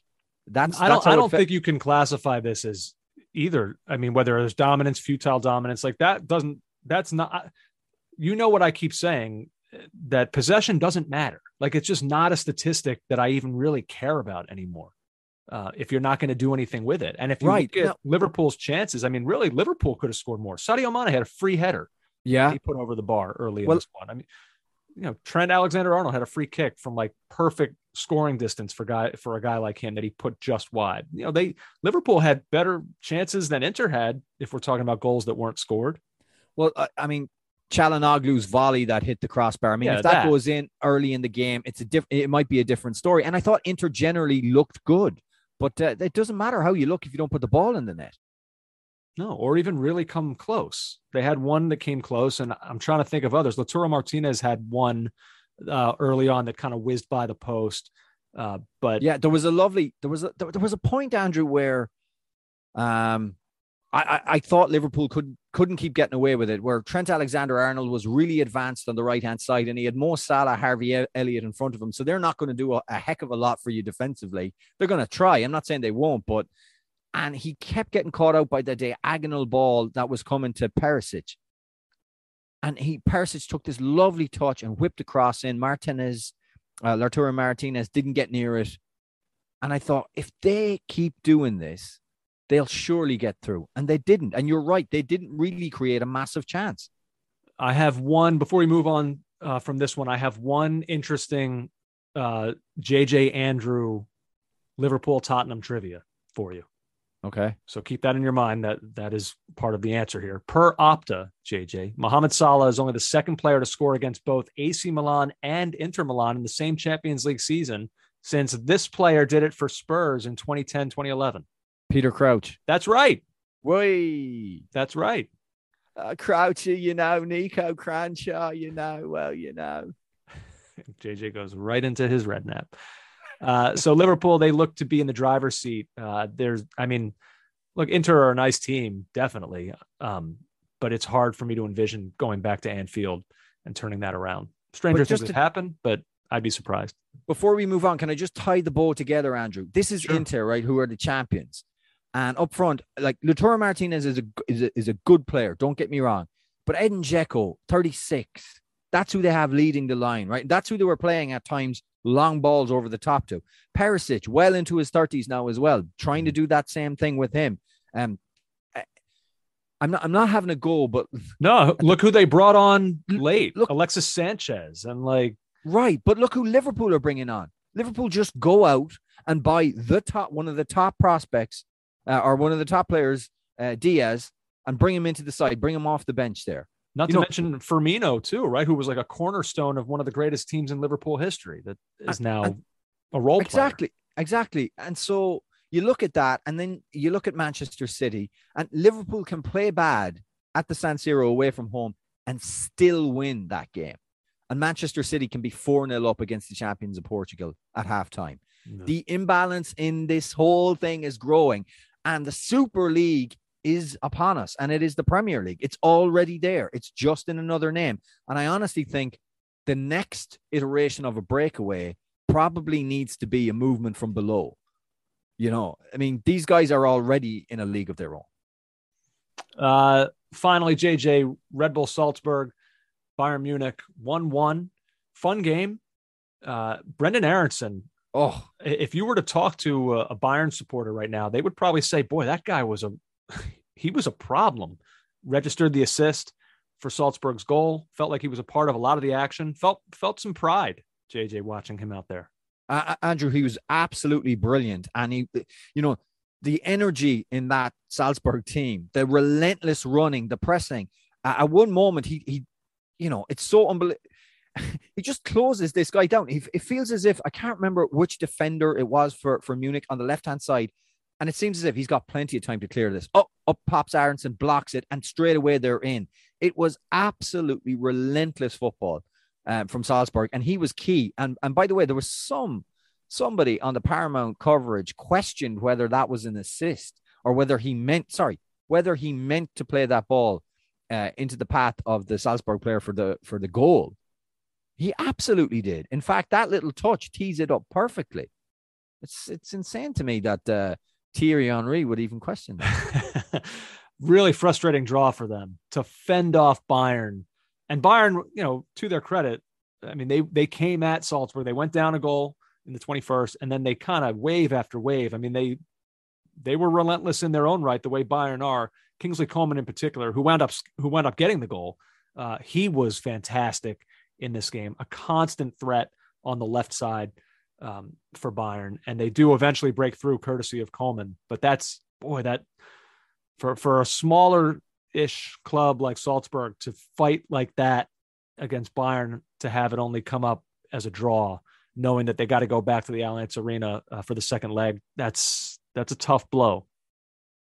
That's I don't I don't think you can classify this as either. I mean, whether there's dominance, futile dominance, like that doesn't. That's not. You know what I keep saying that possession doesn't matter. Like it's just not a statistic that I even really care about anymore. Uh, if you're not going to do anything with it, and if you right. look at Liverpool's chances, I mean, really, Liverpool could have scored more. Sadio Mane had a free header. Yeah, he put over the bar early in this one. I mean, you know, Trent Alexander Arnold had a free kick from like perfect scoring distance for guy for a guy like him that he put just wide. You know, they Liverpool had better chances than Inter had if we're talking about goals that weren't scored. Well, I, I mean, Calhanoglu's volley that hit the crossbar. I mean, Yeah, if that, that. goes in early in the game, it's a diff- It might be a different story. And I thought Inter generally looked good, but uh, it doesn't matter how you look if you don't put the ball in the net. No, or even really come close. They had one that came close, and I'm trying to think of others. Lautaro Martinez had one uh, early on that kind of whizzed by the post. Uh, but Yeah, there was a lovely. There was a there, there was a point, Andrew, where, um, I, I I thought Liverpool could couldn't keep getting away with it. Where Trent Alexander Arnold was really advanced on the right hand side, and he had Mo Salah, Harvey El- Elliott in front of him. So they're not going to do a, a heck of a lot for you defensively. They're going to try. I'm not saying they won't, but and he kept getting caught out by the diagonal ball that was coming to Perisic. And he Perisic took this lovely touch and whipped across in. Martinez, uh, Arturo Martinez didn't get near it. And I thought, if they keep doing this, they'll surely get through. And they didn't. And you're right, they didn't really create a massive chance. I have one before we move on uh, from this one. I have one interesting uh, JJ Andrew Liverpool Tottenham trivia for you. Okay. So keep that in your mind. That that is part of the answer here. Per Opta, JJ, Mohamed Salah is only the second player to score against both AC Milan and Inter Milan in the same Champions League season since this player did it for Spurs in 2010, 2011. Peter Crouch. That's right. Way. That's right. Uh, Crouchy, you know, Nico Cranshaw, you know, well, you know. JJ goes right into his Redknapp. Uh, so Liverpool, they look to be in the driver's seat. Uh, there's, I mean, look, Inter are a nice team, definitely, um, but it's hard for me to envision going back to Anfield and turning that around. Stranger things just have to- happened, but I'd be surprised. Before we move on, can I just tie the ball together, Andrew? This is Sure. Inter, right? Who are the champions? And up front, like Lautaro Martinez is a is a, is a good player. Don't get me wrong, but Edin Dzeko, 36, that's who they have leading the line, right? That's who they were playing at times, long balls over the top to. Perisic, well into his 30s now as well, trying to do that same thing with him. Um, I'm not I'm not having a go, but No, look who they brought on late, look- Alexis Sanchez, and like Right, but look who Liverpool are bringing on. Liverpool just go out and buy the top one of the top prospects uh, or one of the top players, uh, Diaz, and bring him into the side, bring him off the bench there. not You to know- mention Firmino too, right? Who was like a cornerstone of one of the greatest teams in Liverpool history that is now and- a role player. Exactly, exactly. And so you look at that, and then you look at Manchester City, and Liverpool can play bad at the San Siro away from home and still win that game. And Manchester City can be 4 0 up against the champions of Portugal at halftime. No. The imbalance in this whole thing is growing, and the Super League is upon us, and it is the Premier League. It's already there. It's just in another name. And I honestly think the next iteration of a breakaway probably needs to be a movement from below. You know, I mean, these guys are already in a league of their own. Uh, finally, JJ, Red Bull Salzburg, Bayern Munich, 1 1. Fun game. Uh, Brenden Aaronson, Oh, if you were to talk to a, a Bayern supporter right now, they would probably say, boy, that guy was a, he was a problem. Registered the assist for Salzburg's goal. Felt like he was a part of a lot of the action. Felt, felt some pride, JJ, watching him out there. uh, Andrew, he was absolutely brilliant. And he, you know, the energy in that Salzburg team, the relentless running, the pressing. Uh, at one moment, he, he, you know, it's so unbelievable. He just closes this guy down. He, it feels as if I can't remember which defender it was for, for Munich on the left hand side. And it seems as if he's got plenty of time to clear this. Up, up pops Aaronson, blocks it, and straight away they're in. It was absolutely relentless football um, from Salzburg, and he was key. And and by the way, there was some somebody on the Paramount coverage questioned whether that was an assist or whether he meant sorry whether he meant to play that ball uh, into the path of the Salzburg player for the for the goal. He absolutely did. In fact, that little touch tees it up perfectly. It's it's insane to me that uh, Thierry Henry would even question that. really frustrating draw for them to fend off Bayern. And Bayern, you know, to their credit, I mean, they they came at Salzburg. They went down a goal in the 21st, and then they kind of wave after wave. I mean, they they were relentless in their own right, the way Bayern are. Kingsley Coman, in particular, who wound up who wound up getting the goal, uh, he was fantastic in this game. A constant threat on the left side. um, for Bayern, and they do eventually break through courtesy of Coman. But that's boy, that for for a smaller ish club like Salzburg to fight like that against Bayern to have it only come up as a draw, knowing that they got to go back to the Allianz Arena uh, for the second leg. That's that's a tough blow.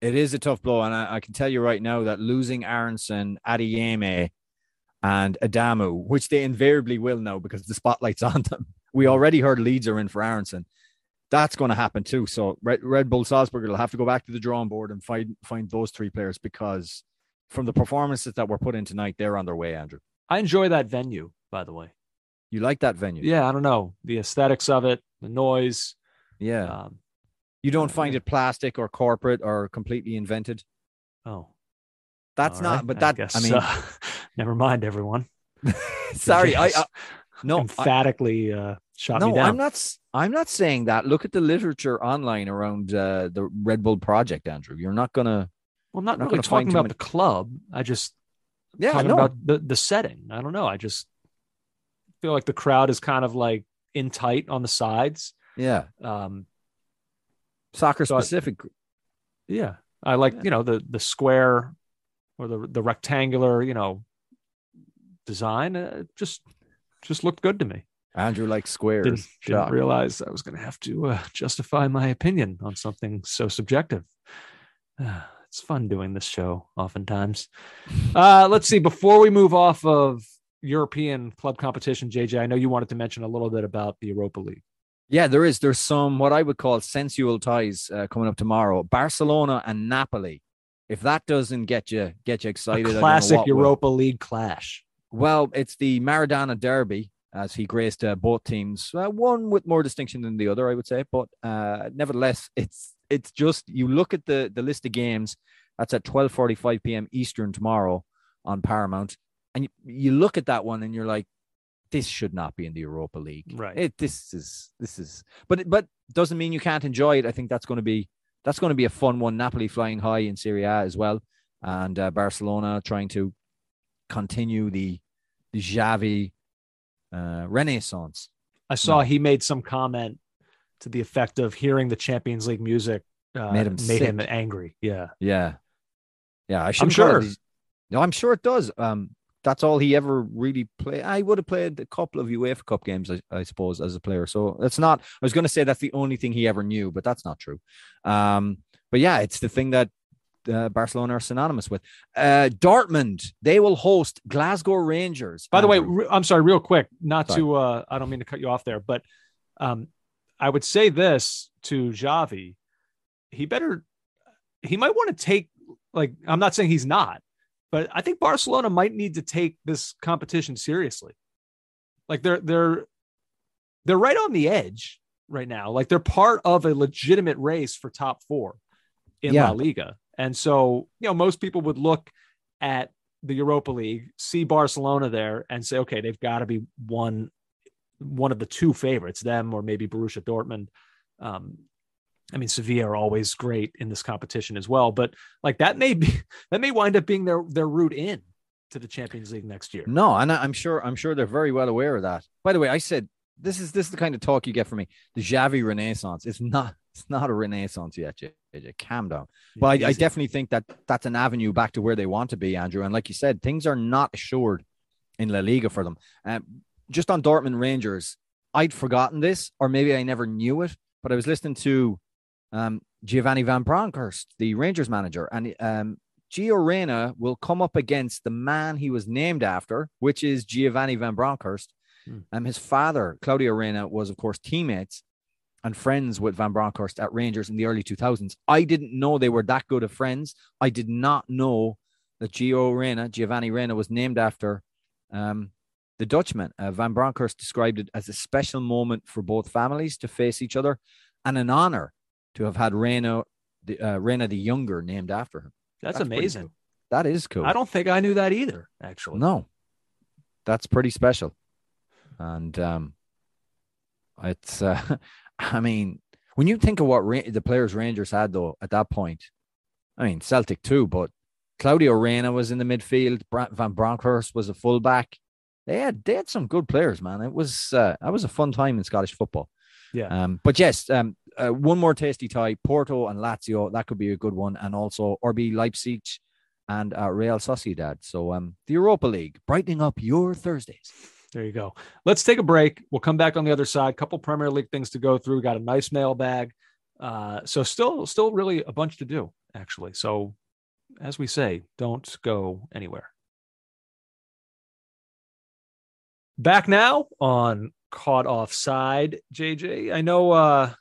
It is a tough blow, and I, I can tell you right now that losing Aaronson, Adeyemi, and Adamu, which they invariably will know because the spotlight's on them. We already heard Leeds are in for Aaronson. That's going to happen too. So Red, Red Bull Salzburg will have to go back to the drawing board and find find those three players because from the performances that were put in tonight, they're on their way, Andrew. I enjoy that venue, by the way. You like that venue? Yeah, I don't know the aesthetics of it, the noise. Yeah. Um, you don't find it plastic or corporate or completely invented. oh, That's all not. right. But that. I, guess, mean, uh, never mind, everyone. sorry. I, I no. I, emphatically uh, shot no, me down. I'm not. I'm not saying that. Look at the literature online around uh, the Red Bull project, Andrew. You're not gonna. Well, I'm not not really talking about many- the club. I just Yeah, talking no. about the the setting. I don't know. I just feel like the crowd is kind of like in tight on the sides. yeah, Um, soccer So I- specific. yeah, I like Yeah. you know the the square or the the rectangular you know design. Uh, just just looked good to me. Andrew likes squares. Didn't, didn't realize I was going to have to uh, justify my opinion on something so subjective. it's fun doing this show oftentimes. Uh, let's see. Before we move off of European club competition, JJ, I know you wanted to mention a little bit about the Europa League. Yeah, there is. There's some what I would call sensual ties uh, coming up tomorrow. Barcelona and Napoli. If that doesn't get you get you excited, a classic what will. Europa League clash. Well, it's the Maradona Derby as he graced uh, both teams. Uh, one with more distinction than the other, I would say, but uh, nevertheless, it's it's just you look at the the list of games. That's at twelve forty five p.m. Eastern tomorrow on Paramount, and you, you look at that one and you're like, this should not be in the Europa League. Right. It this is this is, but it- but doesn't mean you can't enjoy it. I think that's going to be that's going to be a fun one. Napoli flying high in Serie A as well, and uh, Barcelona trying to continue the Xavi uh, renaissance. I saw No. he made some comment to the effect of hearing the Champions League music uh, Made him made him angry. Yeah. Yeah, yeah. I I'm sure. No, I'm sure it does. Um, that's all he ever really played. I would have played a couple of UEFA Cup games, I, I suppose, as a player. So that's not. I was going to say that's the only thing he ever knew, but that's not true. Um, but yeah, it's the thing that uh, Barcelona are synonymous with. Uh, Dortmund, they will host Glasgow Rangers. By the way, re- I'm sorry, real quick, not Sorry. to uh I don't mean to cut you off there, but um I would say this to Xavi. He better he might want to take like I'm not saying he's not, but I think Barcelona might need to take this competition seriously. Like they're they're they're right on the edge right now. Like they're part of a legitimate race for top 4 in Yeah. La Liga. And so, you know, most people would look at the Europa League, see Barcelona there, and say, okay, they've got to be one one of the two favorites, them or maybe Borussia Dortmund. Um, I mean, Sevilla are always great in this competition as well, but like that may be that may wind up being their their route in to the Champions League next year. No, and I'm sure I'm sure they're very well aware of that. By the way, I said this is this is the kind of talk you get from me. The Xavi Renaissance. It's not it's not a renaissance yet, JJ. Calm down. But I, I definitely think that that's an avenue back to where they want to be, Andrew. And like you said, things are not assured in La Liga for them. Um, just on Dortmund Rangers, I'd forgotten this, or maybe I never knew it. But I was listening to um, Giovanni Van Bronckhorst, the Rangers manager, and um, Gio Reyna will come up against the man he was named after, which is Giovanni Van Bronckhorst. Hmm. Um, his father, Claudio Reyna, was of course teammates and friends with Van Bronckhorst at Rangers in the early 2000s. I didn't know they were that good of friends. I did not know that Gio Reyna, Giovanni Reyna, was named after um, the Dutchman. Uh, Van Bronckhorst described it as a special moment for both families to face each other and an honor to have had Reyna, the, uh, Reyna the Younger named after him. That's, pretty amazing. cool. That is cool. I don't think I knew that either, actually. No, that's pretty special. And um, it's, uh, I mean, when you think of what Ra- the players Rangers had though at that point, I mean Celtic too, but Claudio Reyna was in the midfield. Van Bronckhorst was a fullback. They had they had some good players, man. It was uh, that was a fun time in Scottish football. Yeah. Um, but yes, um, uh, one more tasty tie: Porto and Lazio. That could be a good one, and also RB Leipzig and uh, Real Sociedad. So um, the Europa League brightening up your Thursdays. There you go. Let's take a break. We'll come back on the other side. Couple Premier League things to go through. Got a nice mailbag. Uh, so still, still really a bunch to do actually. So, as we say, don't go anywhere. Back now on caught offside, JJ. I know. Uh,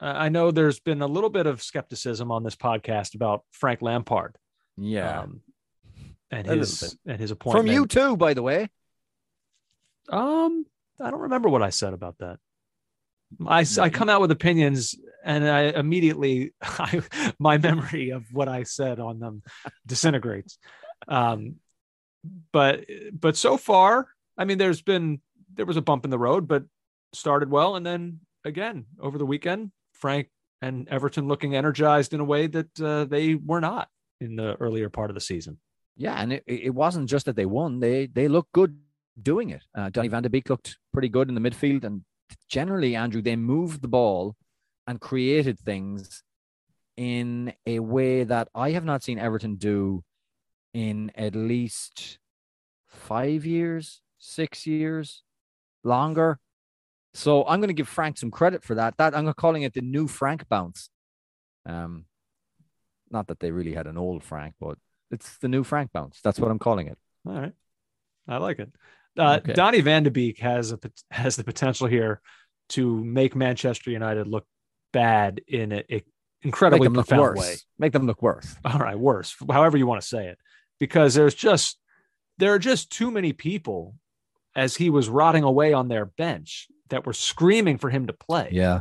I know there's been a little bit of skepticism on this podcast about Frank Lampard. Yeah, Um, and his and his appointment from you too, by the way. Um, I don't remember what I said about that. I, I come out with opinions and I immediately I, my memory of what I said on them disintegrates. Um, but but so far, I mean, there's been there was a bump in the road, but started well, and then again over the weekend, Frank and Everton looking energized in a way that uh, they were not in the earlier part of the season. Yeah, and it, it wasn't just that they won; they they looked good doing it. Uh, Donny Van de Beek looked pretty good in the midfield, and generally, Andrew, they moved the ball and created things in a way that I have not seen Everton do in at least five years, six years, longer. So I'm going to give Frank some credit for that. That I'm calling it the new Frank bounce. Um, not that they really had an old Frank, but it's the new Frank bounce. That's what I'm calling it. All right, I like it. Uh, Okay. Donny Van de Beek has a has the potential here to make Manchester United look bad in an Make incredibly profound way. Make them look worse. All right, worse, however you want to say it, because there's just there are just too many people as he was rotting away on their bench that were screaming for him to play. Yeah.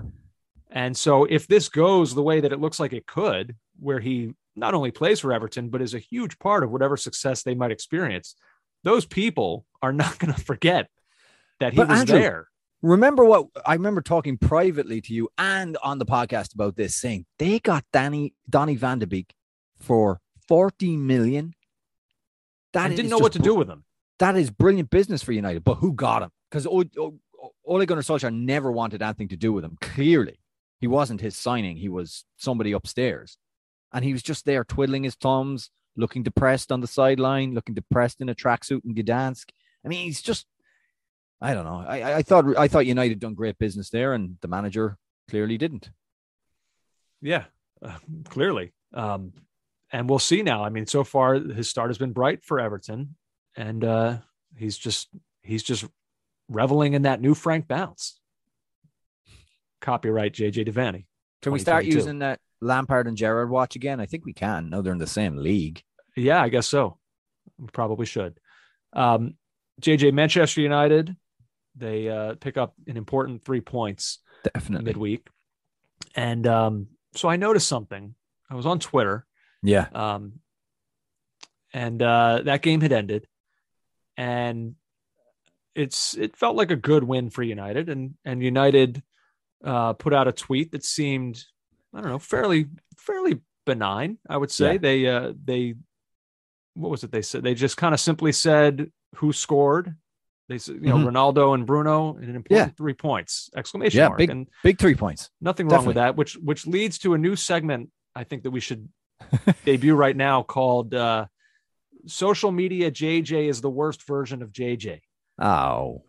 And so if this goes the way that it looks like it could, where he not only plays for Everton, but is a huge part of whatever success they might experience, those people are not going to forget that he But was Andrew- there. Remember what I remember talking privately to you and on the podcast about this, saying they got Danny Donny Van de Beek for 40 million. That I didn't know what to do with him. that is brilliant business for United. But who got him? Because Ole Gunnar Solskjaer never wanted anything to do with him. Clearly, he wasn't his signing. He was somebody upstairs, and he was just there twiddling his thumbs, looking depressed on the sideline, looking depressed in a tracksuit in Gdansk. I mean, he's just. I don't know. I, I- thought I thought United done great business there, and the manager clearly didn't. Yeah, uh, clearly. Um, and we'll see now. I mean, so far his start has been bright for Everton, and uh, he's just he's just reveling in that new Frank bounce. Copyright JJ Devaney. Can we start using that Lampard and Gerrard watch again? I think we can. No, they're in the same league. Yeah, I guess so. We probably should. Um, JJ Manchester United, they uh, pick up an important three points Definitely. midweek, and um, so I noticed something. I was on Twitter, Yeah. um, and uh, that game had ended, and it's it felt like a good win for United, and and United uh, put out a tweet that seemed I don't know fairly fairly benign. I would say Yeah. they uh, they what was it they said they just kind of simply said who scored. They said, you know, Mhm. Ronaldo and Bruno, and an important three points! Exclamation Yeah, mark! big- and Big three points. nothing wrong with that which which leads to a new segment i think that we should debut right now called uh social media jj is the worst version of jj Oh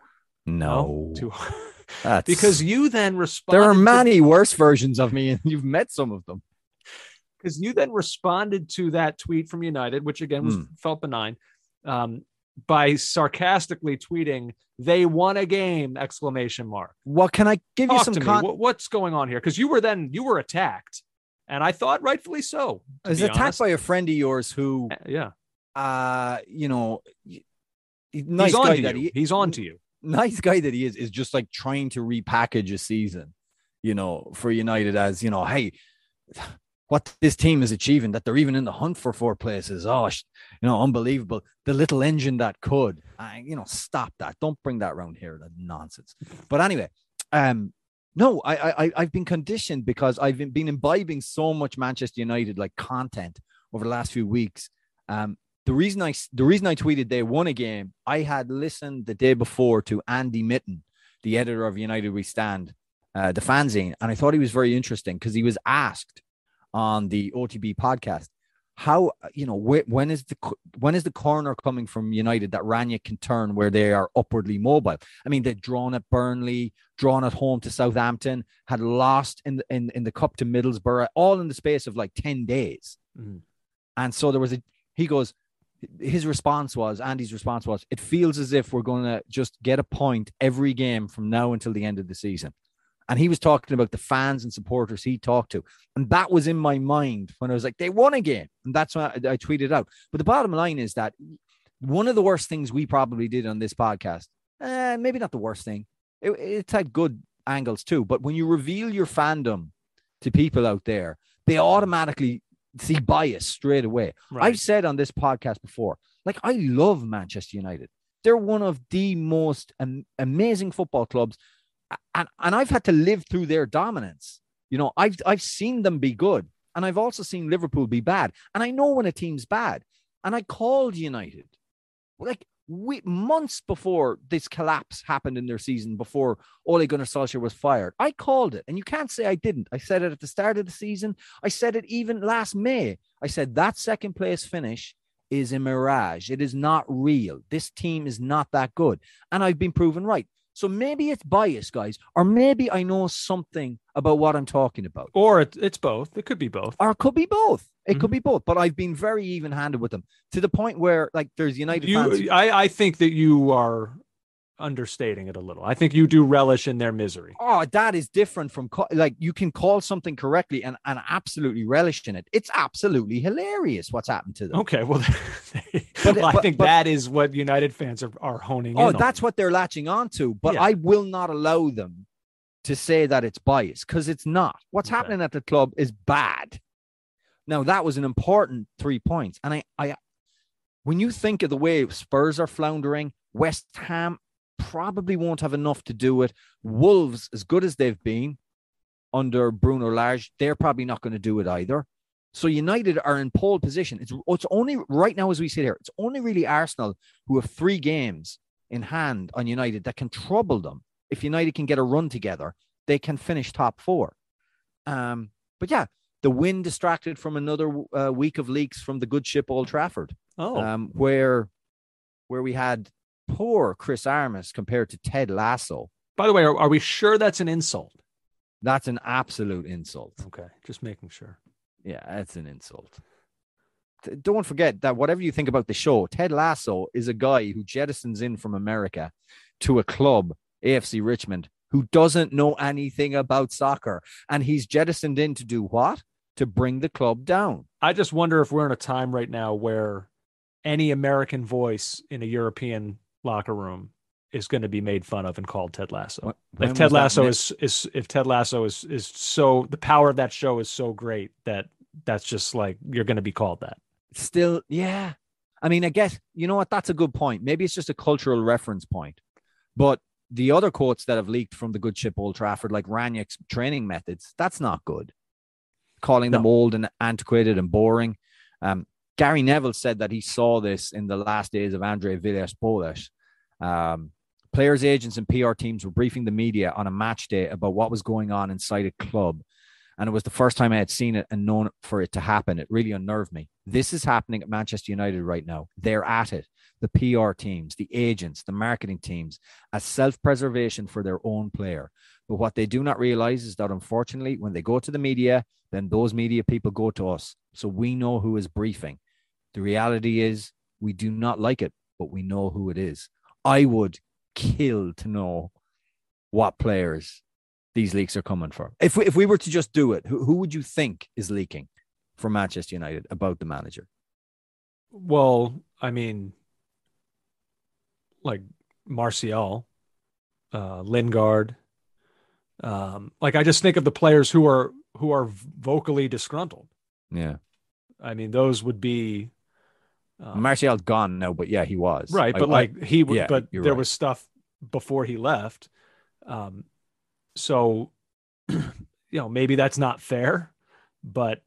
no. To- That's- because you then respond. there are to- many worse versions of me, and you've met some of them. Because you then responded to that tweet from united which again was Hmm. felt benign um by sarcastically tweeting they won a game exclamation mark What can I give you some con- What- what's going on here because you were then you were attacked and i thought rightfully so I was attacked honest. by a friend of yours who, Uh, yeah uh, you know, nice he's on guy to that you. he he's on to you nice guy that he is is just like trying to repackage a season, you know, for United as you know, hey, what this team is achieving that they're even in the hunt for four places. Oh, you know, unbelievable. The little engine that could, I, you know, stop that. Don't bring that around here. That nonsense. But anyway, um, no, I, I, I've been conditioned because I've been, been imbibing so much Manchester United like content over the last few weeks. Um, the reason I the reason I tweeted they won a game, I had listened the day before to Andy Mitten, the editor of United We Stand, uh, the fanzine, and I thought he was very interesting because he was asked on the OTB podcast how you know wh- when is the when is the corner coming from United that Rangnick can turn where they are upwardly mobile? I mean, they've drawn at Burnley, drawn at home to Southampton, had lost in the, in in the cup to Middlesbrough, all in the space of like ten days, mm-hmm. and so there was a he goes his response was Andy's response was it feels as if we're going to just get a point every game from now until the end of the season. And he was talking about the fans and supporters he talked to. And that was in my mind when I was like, they won again. And that's why I, I tweeted out. But the bottom line is that one of the worst things we probably did on this podcast, eh, maybe not the worst thing, it, it's had good angles too. But when you reveal your fandom to people out there, they automatically see bias straight away. Right. I've said on this podcast before, like I love Manchester United. They're one of the most am- amazing football clubs, and and I've had to live through their dominance. You know, I've I've seen them be good, and I've also seen Liverpool be bad, and I know when a team's bad. And I called United, like we, months before this collapse happened in their season, before Ole Gunnar Solskjaer was fired, I called it, and you can't say I didn't. I said it at the start of the season. I said it even last May. I said that second place finish is a mirage. It is not real. This team is not that good, and I've been proven right. So maybe it's bias, guys, or maybe I know something about what I'm talking about. Or it, it's both. It could be both. Or it could be both. It mm-hmm. could be both. But I've been very even handed with them to the point where, like, there's United you, fans. I, I think that you are understating it a little. I think you do relish in their misery. Oh, that is different from like you can call something correctly and, and absolutely relish in it. It's absolutely hilarious what's happened to them. Okay, well, but, well I think but, that is what United fans are, are honing oh, that's on. what they're latching onto. But yeah. I will not allow them to say that it's bias because it's not. What's okay. happening at the club is bad. Now that was an important three points, and I, I, when you think of the way Spurs are floundering, West Ham probably won't have enough to do it. Wolves, as good as they've been under Bruno Lage, they're probably not going to do it either. So United are in pole position. It's it's only right now as we sit here, it's only really Arsenal who have three games in hand on United that can trouble them. If United can get a run together, they can finish top four. Um, but yeah, the win distracted from another uh, week of leaks from the good ship Old Trafford. Oh, um, where where we had poor Chris Armas compared to Ted Lasso. By the way, are, are we sure that's an insult? That's an absolute insult. Okay, just making sure. Yeah, that's an insult. Don't forget that whatever you think about the show, Ted Lasso is a guy who jettisons in from America to a club, AFC Richmond, who doesn't know anything about soccer. And he's jettisoned in to do what? To bring the club down. I just wonder if we're in a time right now where any American voice in a European locker room is going to be made fun of and called Ted Lasso. When if Ted Lasso is is if Ted Lasso is is so the power of that show is so great that that's just like you're going to be called that. Still, yeah. I mean, I guess you know what? That's a good point. Maybe it's just a cultural reference point. But the other quotes that have leaked from the good ship Old Trafford, like Rangnick's training methods, that's not good. Calling no. them old and antiquated and boring. Um, Gary Neville said that he saw this in the last days of Andre Villas-Boas. Um, players, agents, and PR teams were briefing the media on a match day about what was going on inside a club. And it was the first time I had seen it and known for it to happen. It really unnerved me. This is happening at Manchester United right now. They're at it. The PR teams, the agents, the marketing teams, as self preservation for their own player. But what they do not realize is that unfortunately, when they go to the media, then those media people go to us. So we know who is briefing. The reality is we do not like it, but we know who it is. I would kill to know what players these leaks are coming for. If we, if we were to just do it, who, who would you think is leaking for Manchester United about the manager? Well, I mean, like Martial, uh, Lingard. Um, like I just think of the players who are who are vocally disgruntled. Yeah, I mean those would be um, Martial's gone now, but yeah, he was right. But I, like he, yeah, but there right. was stuff before he left. Um, so you know maybe that's not fair, but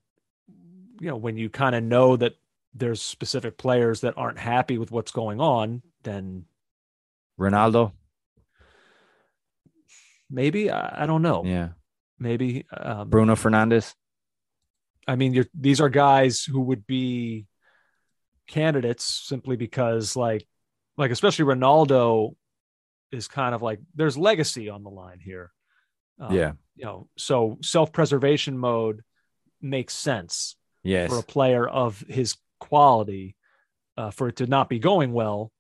you know when you kind of know that there's specific players that aren't happy with what's going on, then Ronaldo. maybe I, I don't know. Yeah. Maybe um, Bruno Fernandes. I mean, you're, these are guys who would be candidates simply because, like, like especially Ronaldo is kind of like there's legacy on the line here. Um, yeah. you know, so self-preservation mode makes sense Yes. for a player of his quality. Uh, for it to not be going well,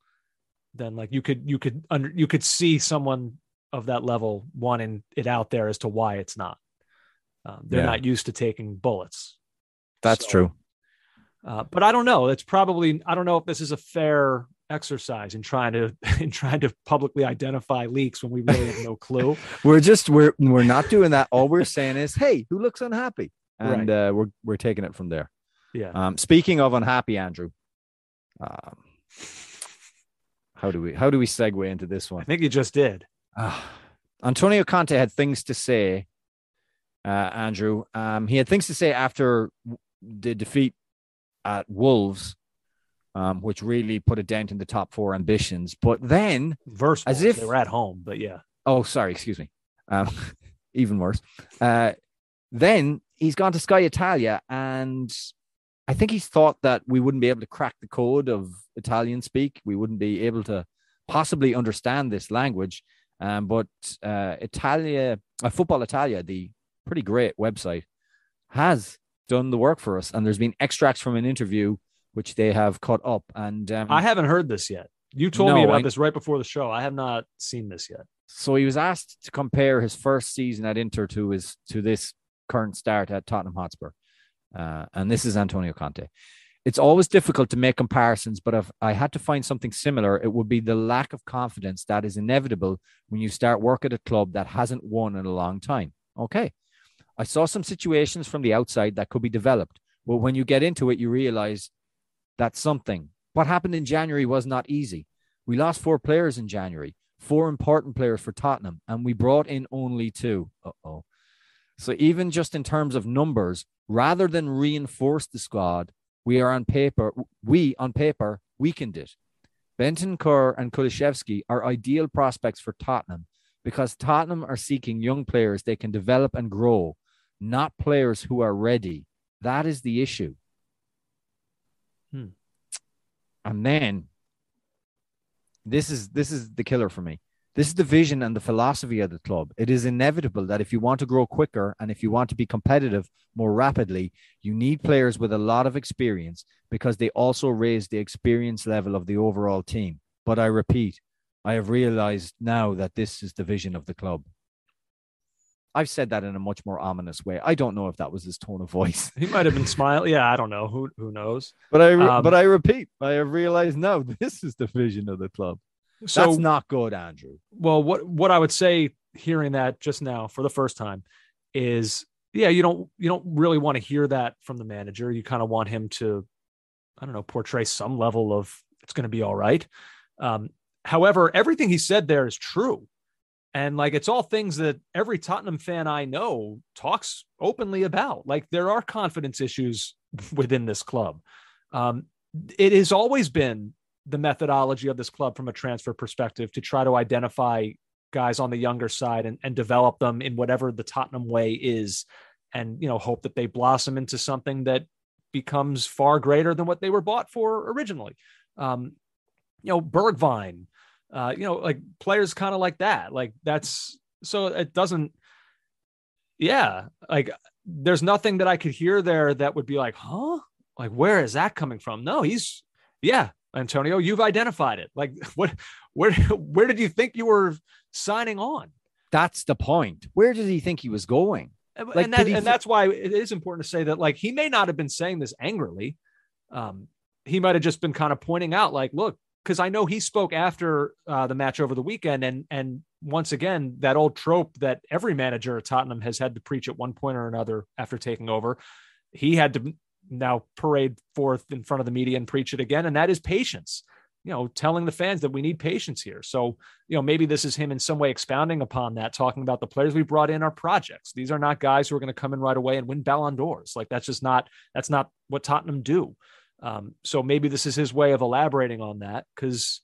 then like you could you could under you could see someone of that level wanting it out there as to why it's not. Um, they're Yeah. not used to taking bullets. That's So, true. Uh, but I don't know. It's probably I don't know if this is a fair exercise in trying to in trying to publicly identify leaks when we really have no clue. We're just we're we're not doing that. All we're saying is, hey, who looks unhappy? And uh, we're we're taking it from there. Yeah. Um, speaking of unhappy, Andrew, um, how do we how do we segue into this one? I think you just did. Ah, Antonio Conte had things to say. Uh, Andrew, um, he had things to say after the defeat at Wolves, um, which really put a dent in the top four ambitions. But then, Verse As if- they were at home, but yeah. oh, sorry, excuse me, um, even worse. Uh, then he's gone to Sky Italia, and I think he's thought that we wouldn't be able to crack the code of Italian speak. We wouldn't be able to possibly understand this language. Um, but uh, Italia, uh, Football Italia, the pretty great website, has done the work for us. And there's been extracts from an interview which they have cut up. And um, I haven't heard this yet. You told No, me about I- this right before the show. I have not seen this yet. So he was asked to compare his first season at Inter to his to this current start at Tottenham Hotspur, uh, and this is Antonio Conte. It's always difficult to make comparisons, but if I had to find something similar, it would be the lack of confidence that is inevitable when you start work at a club that hasn't won in a long time. Okay, I saw some situations from the outside that could be developed, but when you get into it, you realize that's something. What happened in January was not easy. We lost four players in January four important players for Tottenham, and we brought in only two. Uh oh. So even just in terms of numbers, rather than reinforce the squad, we are on paper. We on paper weakened it. Bentancur and Kulusevski are ideal prospects for Tottenham because Tottenham are seeking young players they can develop and grow, not players who are ready. That is the issue. Hmm. And then this is this is the killer for me. This is the vision and the philosophy of the club. It is inevitable that if you want to grow quicker and if you want to be competitive more rapidly, you need players with a lot of experience because they also raise the experience level of the overall team. But I repeat, I have realized now that this is the vision of the club. I've said that in a much more ominous way. I don't know if that was his tone of voice, He might have been smiling. Yeah, I don't know. Who who knows? but I re- Um, but I repeat, I have realized now this is the vision of the club. So That's not good, Andrew. well, what what I would say hearing that just now for the first time is yeah, you don't you don't really want to hear that from the manager. You kind of want him to I don't know, portray some level of it's going to be all right. Um, however, everything he said there is true. And like it's all things that every Tottenham fan I know talks openly about. Like there are confidence issues within this club. Um, it has always been the methodology of this club from a transfer perspective to try to identify guys on the younger side and, and develop them in whatever the Tottenham way is, and you know hope that they blossom into something that becomes far greater than what they were bought for originally. Um, you know, Bergwijn, uh, you know, like players kind of like that. Like that's so it doesn't. Yeah, like there's nothing that I could hear there that would be like, huh? Like where is that coming from? No, he's yeah, Antonio, you've identified it. Like what where where did you think you were signing on? That's the point. Where did he think he was going? And, Like, and, that, and that's why it is important to say that like he may not have been saying this angrily. Um, he might have just been kind of pointing out like, look, because I know he spoke after uh, the match over the weekend, and and once again that old trope that every manager at Tottenham has had to preach at one point or another after taking over, he had to now parade forth in front of the media and preach it again, and that is patience. You know, telling the fans that we need patience here. So, you know, maybe this is him in some way expounding upon that, talking about the players we brought in are projects. These are not guys who are going to come in right away and win Ballon d'Ors. Like that's just not that's not what Tottenham do. Um, so maybe this is his way of elaborating on that because,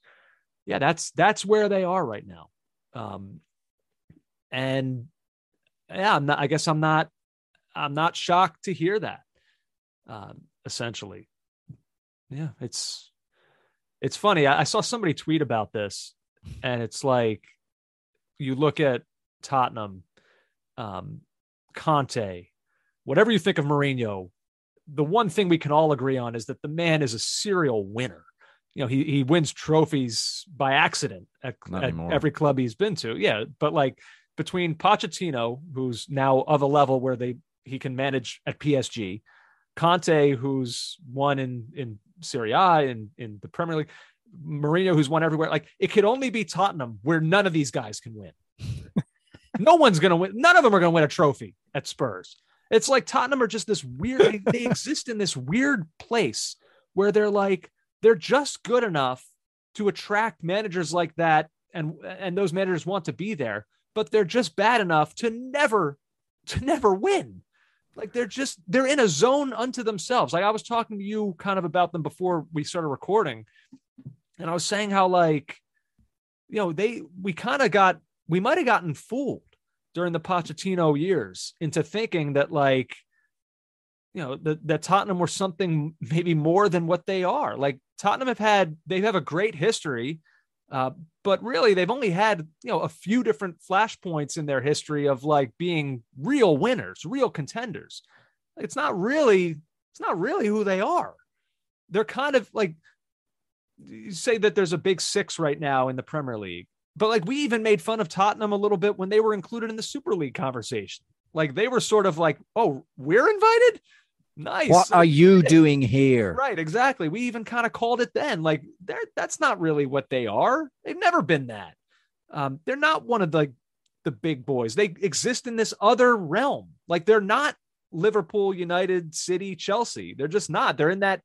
yeah, that's that's where they are right now. Um, And yeah, I'm not, I guess I'm not, I'm not shocked to hear that. Um, essentially, yeah, it's, it's funny. I, I saw somebody tweet about this and it's like, you look at Tottenham, um, Conte, whatever you think of Mourinho, the one thing we can all agree on is that the man is a serial winner. You know, he he wins trophies by accident at, at every club he's been to. Yeah, but like between Pochettino, who's now of a level where they he can manage at PSG, Conte, who's won in in Serie A and in, in the Premier League, Mourinho, who's won everywhere. Like it could only be Tottenham where none of these guys can win. no one's gonna win. None of them are gonna win a trophy at Spurs. It's like Tottenham are just this weird, they, they exist in this weird place where they're like, they're just good enough to attract managers like that. And, and those managers want to be there, but they're just bad enough to never, to never win. Like they're just, they're in a zone unto themselves. Like I was talking to you kind of about them before we started recording. And I was saying how like, you know, they, we kind of got, we might have gotten fooled during the Pochettino years into thinking that like you know that, that Tottenham were something maybe more than what they are. Like Tottenham have had they have a great history, uh, but really they've only had you know a few different flashpoints in their history of like being real winners, real contenders. It's not really it's not really who they are. They're kind of like you say that there's a big six right now in the Premier League but like we even made fun of Tottenham a little bit when they were included in the Super League conversation. Like they were sort of like, "Oh, we're invited." Nice. What are you doing here? Right, exactly. We even kind of called it then. Like they're that's not really what they are. They've never been that. Um, they're not one of the the big boys. They exist in this other realm. Like they're not Liverpool, United, City, Chelsea. They're just not. They're in that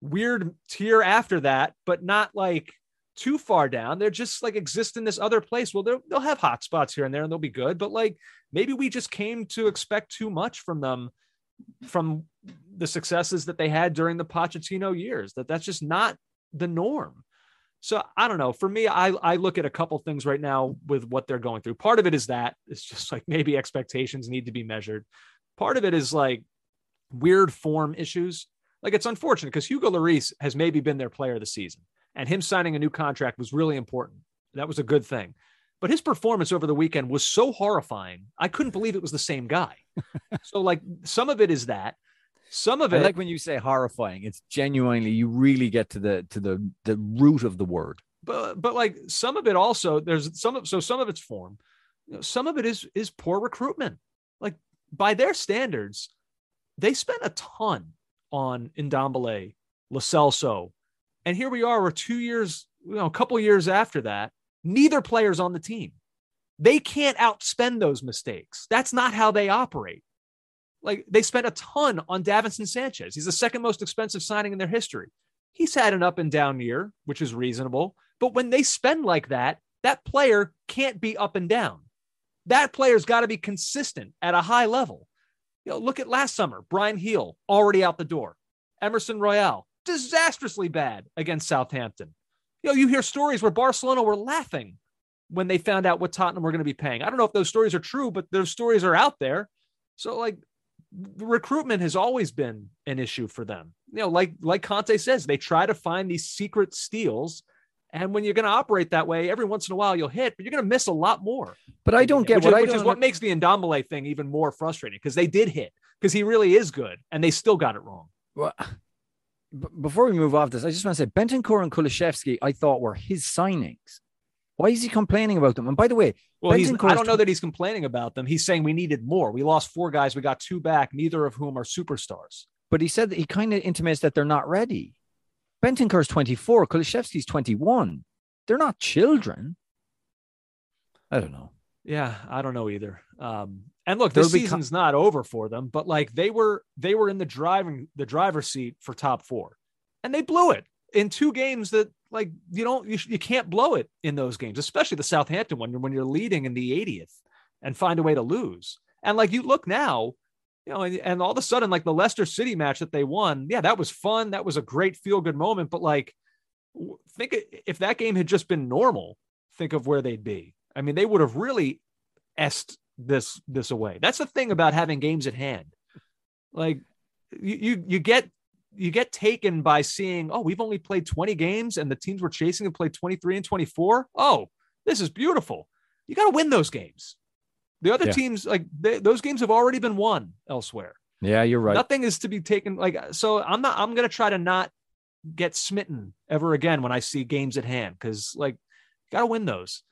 weird tier after that, but not like too far down. They're just like exist in this other place. Well, they'll have hot spots here and there and they'll be good, but like maybe we just came to expect too much from them from the successes that they had during the Pochettino years, that that's just not the norm. So I don't know. For me, I, I look at a couple things right now with what they're going through. Part of it is that it's just like maybe expectations need to be measured. Part of it is like weird form issues. Like it's unfortunate because Hugo Lloris has maybe been their player of the season and him signing a new contract was really important. That was a good thing. But his performance over the weekend was so horrifying. I couldn't believe it was the same guy. so like some of it is that. Some of it I like when you say horrifying. It's genuinely you really get to the to the the root of the word. But but like some of it also there's some of so some of it's form. You know, some of it is is poor recruitment. Like by their standards, they spent a ton on Ndombele, Lo Celso, and here we are, we're two years, you know, a couple years after that. Neither player's on the team. They can't outspend those mistakes. That's not how they operate. Like they spent a ton on Davinson Sanchez. He's the second most expensive signing in their history. He's had an up and down year, which is reasonable. But when they spend like that, that player can't be up and down. That player's got to be consistent at a high level. You know, look at last summer, Bryan Gil already out the door. Emerson Royal disastrously bad against Southampton. You know, you hear stories where Barcelona were laughing when they found out what Tottenham were going to be paying. I don't know if those stories are true, but those stories are out there. So, like, recruitment has always been an issue for them. You know, like like Conte says, they try to find these secret steals. And when you're going to operate that way, every once in a while you'll hit, but you're going to miss a lot more. But I don't get which what is, I which is what makes the Ndombele thing even more frustrating because they did hit because he really is good and they still got it wrong. Well, before we move off this, I just want to say Bentancur and Kulusevski, I thought were his signings. Why is he complaining about them? And by the way, well, I don't know that he's complaining about them. He's saying we needed more. We lost four guys. We got two back, neither of whom are superstars. But he said that he kind of intimates that they're not ready. Bentancur's 24, Kulusevski's 21. They're not children. I don't know. Yeah, I don't know either. Um, and look, this season's not over for them, but like they were they were in the driving the driver's seat for top four, and they blew it in two games that like you don't you, you can't blow it in those games, especially the Southampton one when you're leading in the 80th and find a way to lose. And like you look now, you know, and, and all of a sudden like the Leicester City match that they won, yeah, that was fun. That was a great feel good moment. But like, think if that game had just been normal, think of where they'd be. I mean, they would have really est this this away. That's the thing about having games at hand. Like you you, you get you get taken by seeing, oh, we've only played 20 games and the teams we're chasing have played 23 and 24. Oh, this is beautiful. You got to win those games. The other Yeah. teams, like they, those games have already been won elsewhere. Yeah, you're right. Nothing is to be taken like so. I'm not. I'm gonna try to not get smitten ever again when I see games at hand because like gotta win those.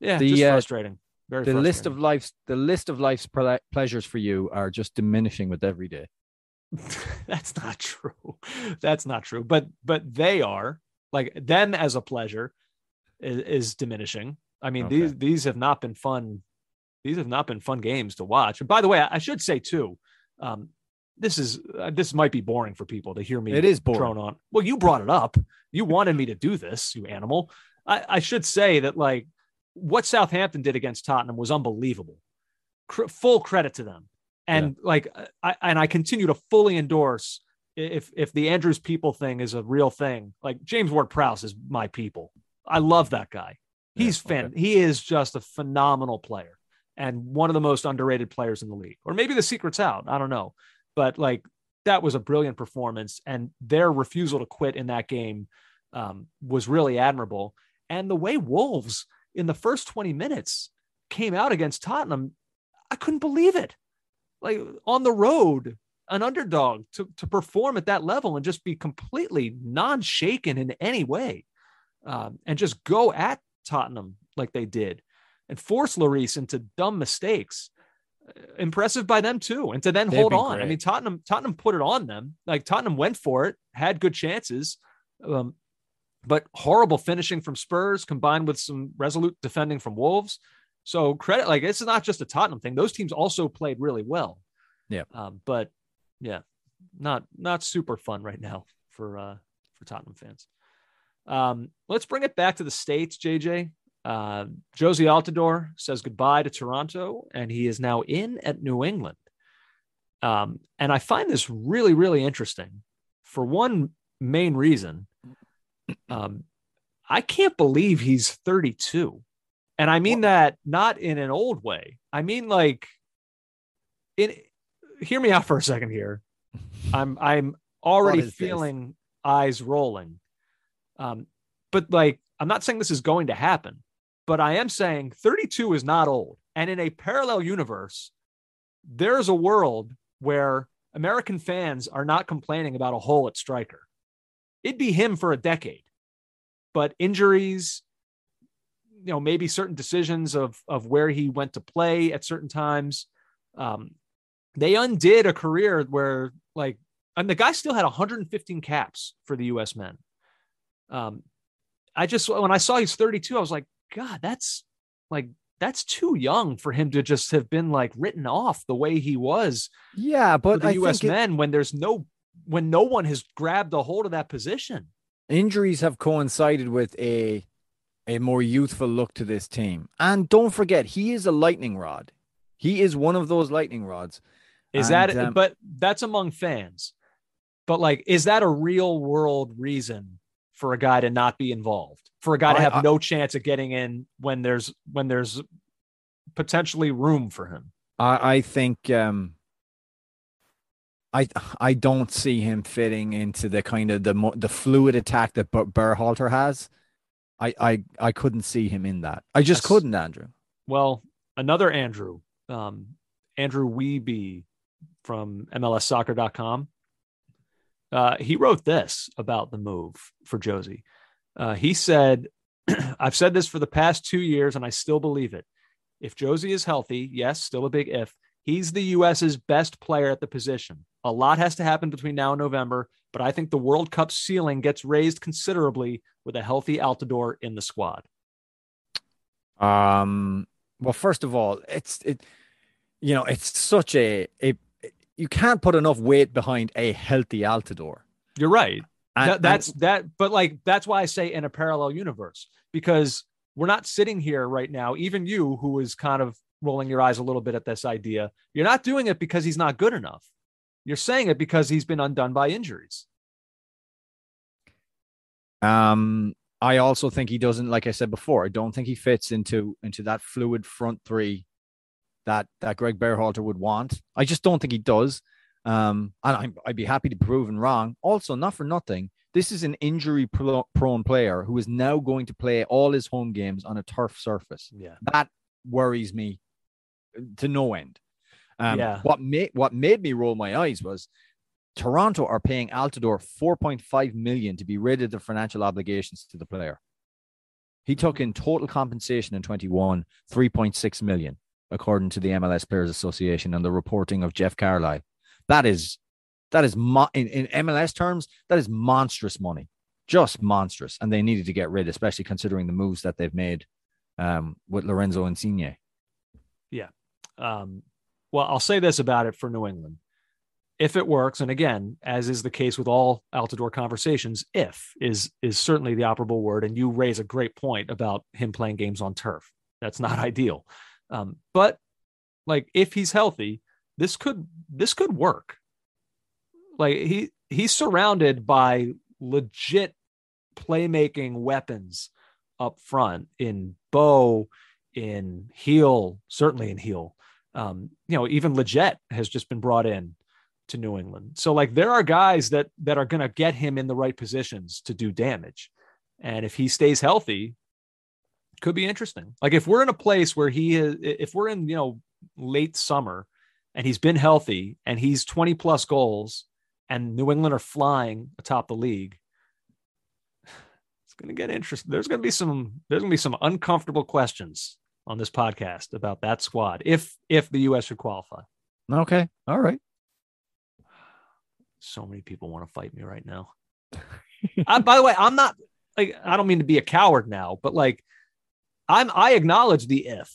Yeah, The, just uh, frustrating. Very the list of life's the list of life's ple- pleasures for you are just diminishing with every day. that's not true. That's not true. But but they are like them as a pleasure is, is diminishing. I mean Okay. these these have not been fun. These have not been fun games to watch. And by the way, I, I should say too, um, this is uh, this might be boring for people to hear me. It is boring. drone on. Well, you brought it up. You wanted me to do this, you animal. I, I should say that like what Southampton did against Tottenham was unbelievable. Cr- full credit to them. And like I and I continue to fully endorse if if the Andrews people thing is a real thing. Like James Ward Prowse is my people. I love that guy. Yeah, He's fan. okay. He is just a phenomenal player and one of the most underrated players in the league. Or maybe the secret's out. I don't know. But like that was a brilliant performance, and their refusal to quit in that game um, was really admirable. And the way Wolves in the first 20 minutes came out against Tottenham, I couldn't believe it. Like on the road, an underdog to, to perform at that level and just be completely non shaken in any way um, and just go at Tottenham like they did and force Lloris into dumb mistakes. Uh, Impressive by them too, and to then They've hold on. I mean, Tottenham Tottenham put it on them. Like Tottenham went for it, had good chances, um, but horrible finishing from Spurs combined with some resolute defending from Wolves. So credit, like this is not just a Tottenham thing. Those teams also played really well. Yeah. Um, but yeah, not not super fun right now for uh for Tottenham fans. Um, let's bring it back to the states, JJ. Uh, Jozy Altidore says goodbye to Toronto, and he is now in at New England. Um, and I find this really, really interesting for one main reason. Um, I can't believe he's 32. And I mean that not in an old way. I mean like in hear me out for a second here. I'm I'm already is this? feeling eyes rolling. Um, but like I'm not saying this is going to happen, but I am saying 32 is not old. And in a parallel universe, there's a world where American fans are not complaining about a hole at striker. It'd be him for a decade. But injuries, you know, maybe certain decisions of of where he went to play at certain times, um, they undid a career where like and the guy still had 115 caps for the U.S. men. Um, I just when I saw he's 32, I was like, God, that's like that's too young for him to just have been like written off the way he was Yeah, for but the I U.S. think it- men when there's no when no one has grabbed a hold of that position. injuries have coincided with a a more youthful look to this team. And don't forget, he is a lightning rod. He is one of those lightning rods. Is And, that um, but that's among fans. But like, is that a real world reason for a guy to not be involved? For a guy to I- have I- no chance of getting in when there's when there's potentially room for him. I, I think um I I don't see him fitting into the kind of the the fluid attack that Berhalter has. I, I I couldn't see him in that. I just That's- couldn't, Andrew. Well, another Andrew, um, Andrew Wiebe from MLSsoccer.com. Uh, he wrote this about the move for Jozy. Uh, he said, I've said this for the past two years, and I still believe it. If Jozy is healthy, yes, still a big if, he's the U.S.'s best player at the position. A lot has to happen between now and November, but I think the World Cup ceiling gets raised considerably with a healthy Altidore in the squad. Um. Well, first of all, it's it. You know, it's such a a. You can't put enough weight behind a healthy Altidore. You're right. And, That- that's that but like that's why i say in a parallel universe because we're not sitting here right now even you who is kind of rolling your eyes a little bit at this idea you're not doing it because he's not good enough you're saying it because he's been undone by injuries um. I also think he doesn't, like I said before, I don't think he fits into into that fluid front three that that Greg Berhalter would want. I just don't think he does. Um, and I'm, I'd be happy to be proven wrong. Also, not for nothing, this is an injury prone player who is now going to play all his home games on a turf surface. Yeah, that worries me to no end. Um, yeah. What made what made me roll my eyes was Toronto are paying Altidore 4.5 million to be rid of the financial obligations to the player. He took in total compensation in 21, 3.6 million, according to the MLS Players Association and the reporting of Jeff Carlisle. That is that is mo- in, in MLS terms, that is monstrous money. Just monstrous. And they needed to get rid, especially considering the moves that they've made um, with Lorenzo Insigne. Yeah. Um, well, I'll say this about it for New England if it works, and again, as is the case with all Altidore conversations, if is is certainly the operable word. And you raise a great point about him playing games on turf. That's not ideal. Um, but like if he's healthy, this could this could work. Like he he's surrounded by legit playmaking weapons up front in Bou, in Heel, certainly in Gil. Um, you know, even Lletget has just been brought in to New England. So like there are guys that that are going to get him in the right positions to do damage. And if he stays healthy, could be interesting. Like if we're in a place where he is if we're in, you know, late summer and he's been healthy and he's 20 plus goals and New England are flying atop the league, it's going to get interesting. There's going to be some there's going to be some uncomfortable questions on this podcast about that squad if if the US should qualify. Okay. All right so many people want to fight me right now. I, by the way, I'm not like I don't mean to be a coward now, but like I'm I acknowledge the if.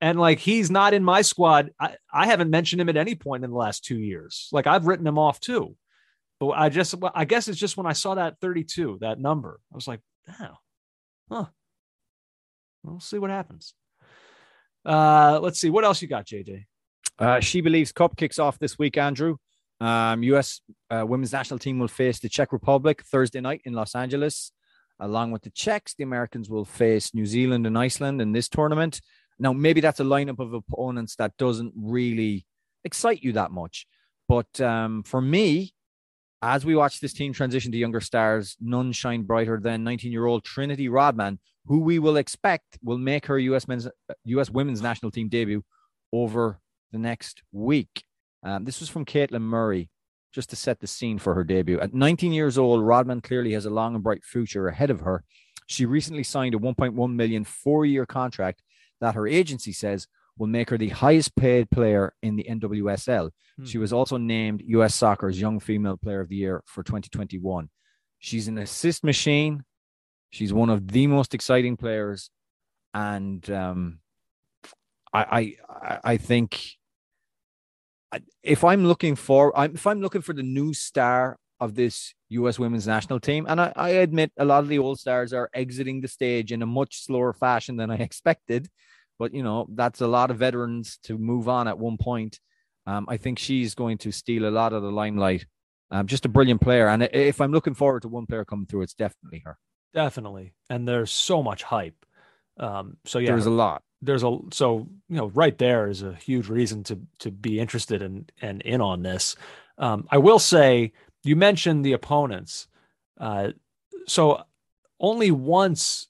And like he's not in my squad. I, I haven't mentioned him at any point in the last two years. Like I've written him off too. But I just I guess it's just when I saw that 32, that number, I was like, oh, huh. We'll see what happens. Uh let's see. What else you got, JJ? Uh, SheBelieves Cup kicks off this week, Andrew. Um, U.S. Uh, women's national team will face the Czech Republic Thursday night in Los Angeles. Along with the Czechs, the Americans will face New Zealand and Iceland in this tournament. Now, maybe that's a lineup of opponents that doesn't really excite you that much. But um, for me, as we watch this team transition to younger stars, none shine brighter than 19 year old Trinity Rodman, who we will expect will make her US, men's, US women's national team debut over the next week. Um, this was from Caitlin Murray, just to set the scene for her debut. At 19 years old, Rodman clearly has a long and bright future ahead of her. She recently signed a 1.1 million four-year contract that her agency says will make her the highest paid player in the NWSL. Hmm. She was also named US Soccer's Young Female Player of the Year for 2021. She's an assist machine. She's one of the most exciting players, and um, I, I I think if I'm looking for, if I'm looking for the new star of this U.S. women's national team, and I, I admit a lot of the old stars are exiting the stage in a much slower fashion than I expected, but you know that's a lot of veterans to move on at one point. Um, I think she's going to steal a lot of the limelight. Um, just a brilliant player, and if I'm looking forward to one player coming through, it's definitely her. Definitely, and there's so much hype. Um, so yeah, there's a lot there's a so you know right there is a huge reason to to be interested in and in on this. Um, I will say you mentioned the opponents, uh, so only once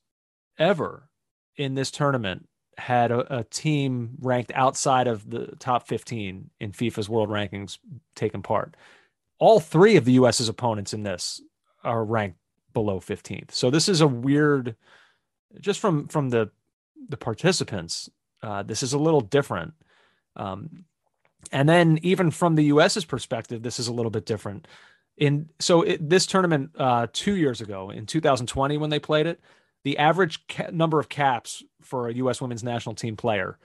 ever in this tournament had a, a, team ranked outside of the top 15 in FIFA's world rankings taken part. All three of the US's opponents in this are ranked below 15th. So this is a weird just from from the the participants, uh, this is a little different. Um, and then even from the US's perspective, this is a little bit different. In so it, this tournament uh, two years ago in 2020 when they played it, the average ca- number of caps for a U.S. women's national team player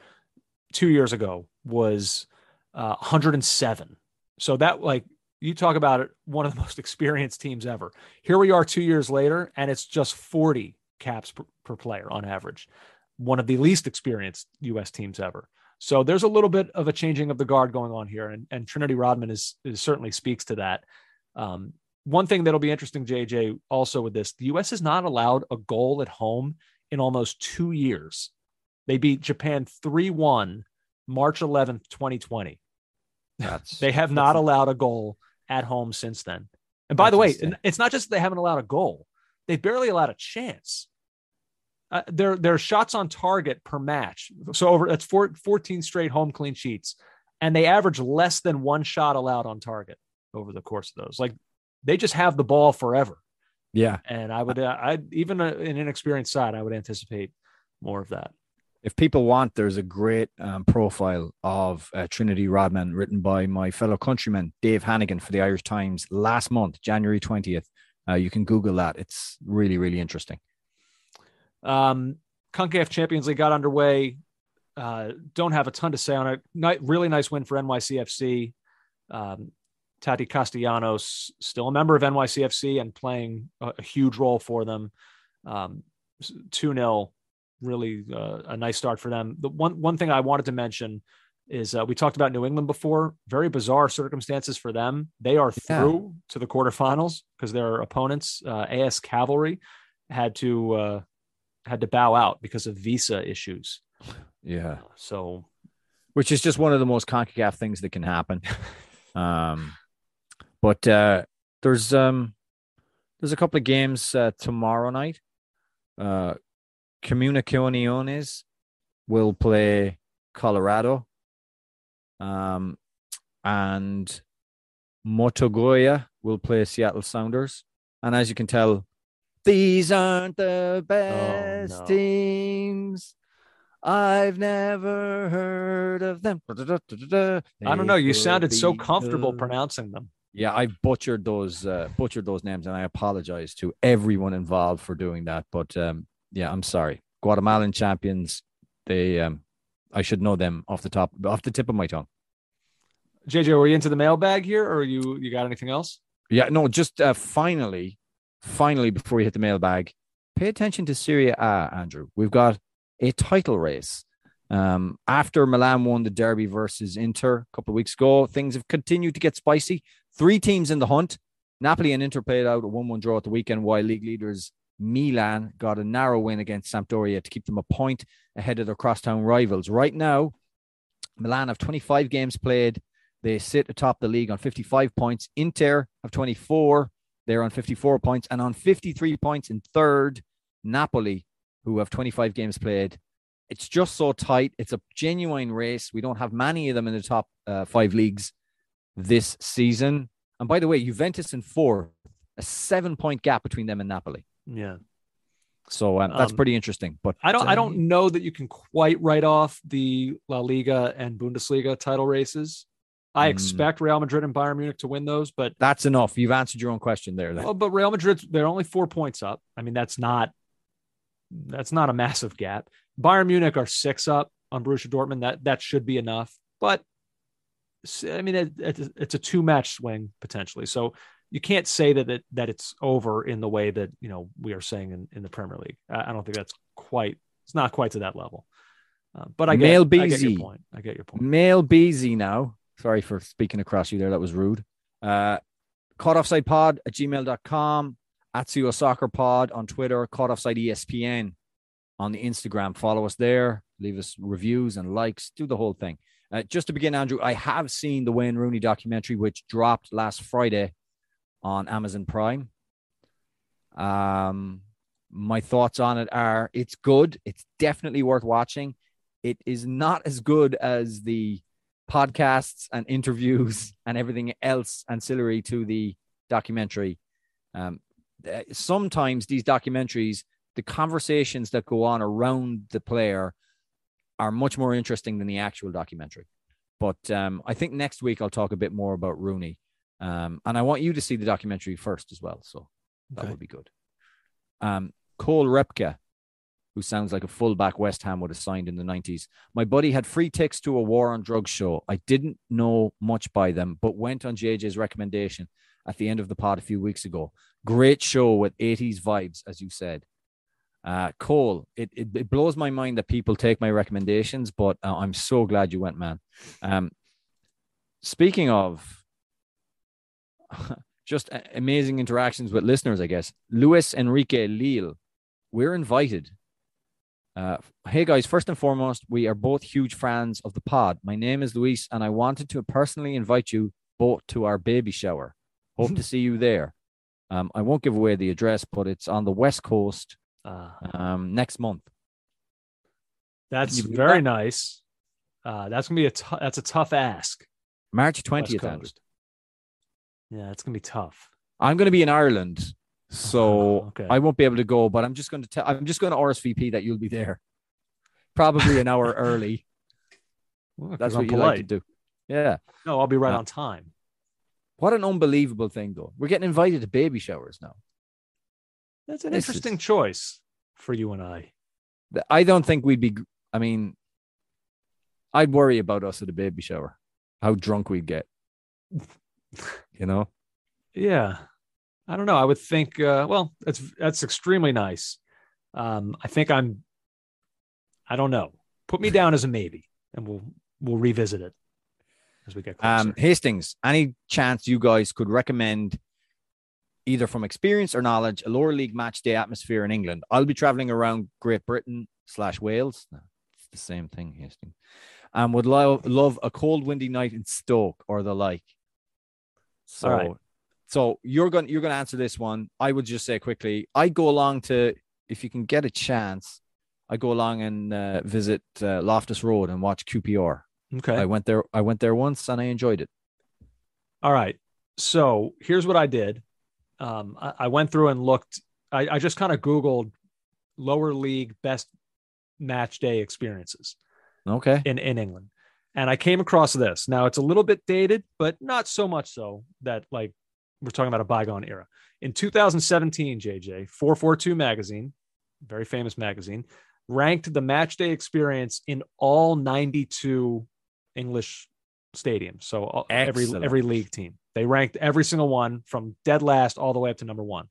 two years ago was uh, 107. So that like you talk about it, one of the most experienced teams ever. Here we are two years later, and it's just 40 caps per, per player on average one of the least experienced U.S. teams ever. So there's a little bit of a changing of the guard going on here, and, and Trinity Rodman is, is certainly speaks to that. Um, one thing that'll be interesting, JJ, also with this, the U.S. has not allowed a goal at home in almost two years. They beat Japan 3 1 March 11th, 2020. That's They have not allowed a goal at home since then. And by the way, it's not just they haven't allowed a goal; they barely allowed a chance. Uh, their their shots on target per match. So over that's four, 14 straight home clean sheets, and they average less than one shot allowed on target over the course of those. Like they just have the ball forever. yeah. And I would, uh, I even uh, an inexperienced side, I would anticipate more of that. If people want, there's a great um, profile of uh, Trinity Rodman written by my fellow countryman Dave Hannigan for the Irish Times last month, January 20th. Uh, you can Google that. It's really, really interesting. Um, CONCACAF Champions League got underway. Uh, don't have a ton to say on it. Really nice win for NYCFC. Um, Tati Castellanos, still a member of NYCFC and playing a, a huge role for them. Um, 2 0, really uh, a nice start for them. The one, one thing I wanted to mention is uh, we talked about New England before. Very bizarre circumstances for them. They are Yeah. through to the quarterfinals because their opponents, uh, AS Cavalry, had to uh, had to bow out because of visa issues. Yeah. So which is just one of the most CONCACAF things that can happen. um, but uh, there's um, there's a couple of games uh, tomorrow night. Uh, Comunicaciones will play Colorado, um, and Motogoya will play Seattle Sounders. And as you can tell, these aren't the best no. teams. I've never heard of them. I don't know. You sounded so comfortable the- pronouncing them. Yeah, I butchered those uh, butchered those names, and I apologize to everyone involved for doing that. But um, yeah, I'm sorry. Guatemalan champions. They, um, I should know them off the top, off the tip of my tongue. JJ, were you into the mailbag here, or you you got anything else? Yeah, no, just uh, finally, finally, before we hit the mailbag, pay attention to Serie A, Andrew. We've got a title race. Um, after Milan won the derby versus Inter a couple of weeks ago, things have continued to get spicy. Three teams in the hunt. Napoli and Inter played out a 1 1 draw at the weekend, while league leaders Milan got a narrow win against Sampdoria to keep them a point ahead of their crosstown rivals. Right now, Milan have 25 games played. They sit atop the league on 55 points. Inter have 24. They're on 54 points. And on 53 points in third, Napoli, who have 25 games played. It's just so tight. It's a genuine race. We don't have many of them in the top uh, five leagues this season. And by the way, Juventus in four, a seven point gap between them and Napoli. Yeah, So um, that's Um, pretty interesting. But I don't I don't know that you can quite write off the La Liga and Bundesliga title races. I Mm. expect Real Madrid and Bayern Munich to win those, but That's enough. You've answered your own question there. Then. well, but Real Madrid they're only four points up. I mean, that's not that's not a massive gap. Bayern Munich are six up on Borussia Dortmund. That that should be enough. But s- I mean, it, it's- it's a two match swing potentially. So you can't say that it, that it's over in the way that you know we are saying in, in the Premier League. I, I don't think that's quite. It's not quite to that level. Uh, but I get, Male I get your point. I get your point. Mail BZ now. Sorry for speaking across you there. That was rude. Uh, caught offside pod at gmail.com, at CO Soccer Pod on Twitter, caught offside ESPN on the Instagram. Follow us there. Leave us reviews and likes. Do the whole thing. Uh, just to begin, Andrew, I have seen the Wayne Rooney documentary, which dropped last Friday on Amazon Prime. Um, my thoughts on it are it's good. It's definitely worth watching. It is not as good as the podcasts and interviews and everything else ancillary to the documentary. Um, sometimes these documentaries, the conversations that go on around the player are much more interesting than the actual documentary. But um, I think next week I'll talk a bit more about Rooney. Um, and I want you to see the documentary first as well. So that Okay. would be good. Um, Cole Repka, who sounds like a fullback West Ham would have signed in the 90s. My buddy had free tickets to a War on Drugs show. I didn't know much by them, but went on JJ's recommendation at the end of the pod a few weeks ago. Great show with 80s vibes, as you said. Uh, Cole, it, it, it blows my mind that people take my recommendations, but uh, I'm so glad you went, man. Um, speaking of just amazing interactions with listeners, I guess. Luis Enrique Lille, we're invited Uh, hey guys, first and foremost, we are both huge fans of the pod. My name is Luis, and I wanted to personally invite you both to our baby shower. Hope to see you there. Um, I won't give away the address, but it's on the west coast Uh, um, next month. that's very that? nice. Uh, that's gonna be a that's a tough ask. March twentieth. Yeah, it's gonna be tough. I'm going to be in Ireland, so Okay. I won't be able to go. But I'm just going to tell. I'm just going to RSVP that you'll be there, probably an hour early. Well, That's I'm what you like to do. Yeah. No, I'll be right Uh, on time. What an unbelievable thing, though. We're getting invited to baby showers now. That's an this is- interesting choice for you and I. I don't think we'd be. I mean, I'd worry about us at a baby shower, how drunk we'd get. You know, Yeah, I don't know. I would think. Uh, well, that's that's extremely nice. Um, I think I'm. I don't know. Put me down as a maybe, and we'll we'll revisit it as we get closer. um, Hastings. Any chance you guys could recommend, either from experience or knowledge, a lower league match day atmosphere in England? I'll be traveling around Great Britain slash Wales. No, it's the same thing, Hastings. Um, would love love a cold, windy night in Stoke or the like. So, right. so you're going you're going to answer this one. I would just say quickly. I go along to if you can get a chance. I go along and uh, visit uh, Loftus Road and watch QPR. okay. I went there. I went there once and I enjoyed it. All right. So here's what I did. Um, I, I went through and looked. I, I just kind of Googled lower league best match day experiences Okay. in, in England. And I came across this. Now it's a little bit dated, but not so much so that like we're talking about a bygone era. In 2017, JJ, 442 magazine, very famous magazine, ranked the match day experience in all 92 English stadiums. So all- every every league team. They ranked every single one from dead last all the way up to number 1.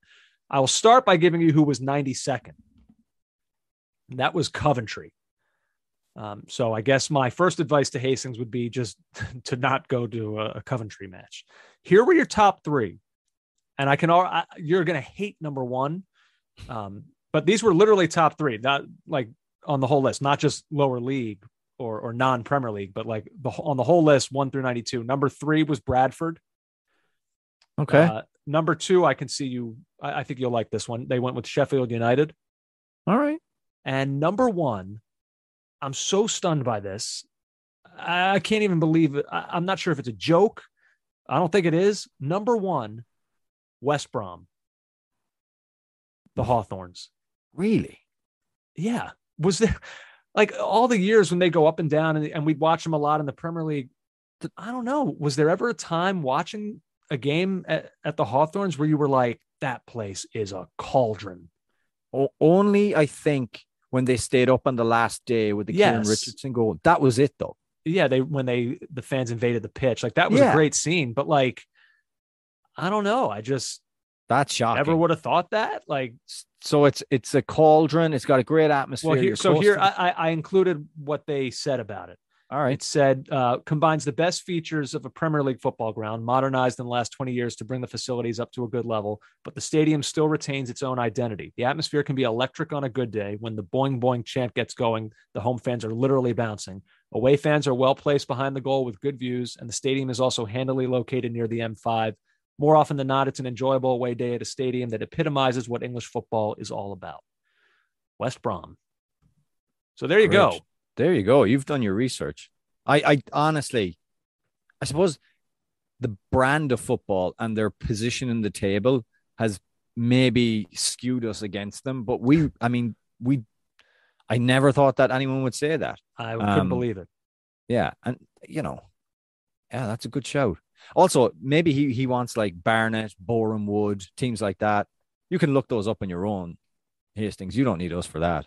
I will start by giving you who was 92nd. That was Coventry. Um, so I guess my first advice to Hastings would be just to not go to a, a Coventry match. Here were your top three, and I can. al- I, you're going to hate number one, um, but these were literally top three, not like on the whole list, not just lower league or or non Premier League, but like the on the whole list, one through ninety two. Number three was Bradford. Okay. Uh, number two, I can see you. I, I think you'll like this one. They went with Sheffield United. All right. And number one, I'm so stunned by this. I I can't even believe it. I, I'm not sure if it's a joke. I don't think it is. Number one, West Brom, the Hawthorns. Really? Yeah. Was there like all the years when they go up and down and, and we'd watch them a lot in the Premier League? I don't know. Was there ever a time watching a game at, at the Hawthorns where you were like, that place is a cauldron? O- only I think when they stayed up on the last day with the Kieran Yes. Richardson goal. That was it though. yeah they when they the fans invaded the pitch like that was Yeah. a great scene but like i don't know i just That's shocking. never would have thought that like so it's it's a cauldron. It's got a great atmosphere. well here so here to I, the- I I included what they said about it all right. it said uh, combines the best features of a premier league football ground modernized in the last 20 years to bring the facilities up to a good level but the stadium still retains its own identity. The atmosphere can be electric on a good day. When the boing boing chant gets going the home fans are literally bouncing. Away fans are well placed behind the goal with good views and the stadium is also handily located near the m5 more often than not it's an enjoyable away day at a stadium that epitomizes what english football is all about. West brom. So there you Great. go There you go. You've done your research. I, I honestly, I suppose the brand of football and their position in the table has maybe skewed us against them. But we, I mean, we, I never thought that anyone would say that. i couldn't Um, believe it Yeah. And, you know, yeah, that's a good shout. Also, maybe he, he wants like Barnet, Boreham Wood, teams like that. You can look those up on your own, Hastings. You don't need us for that.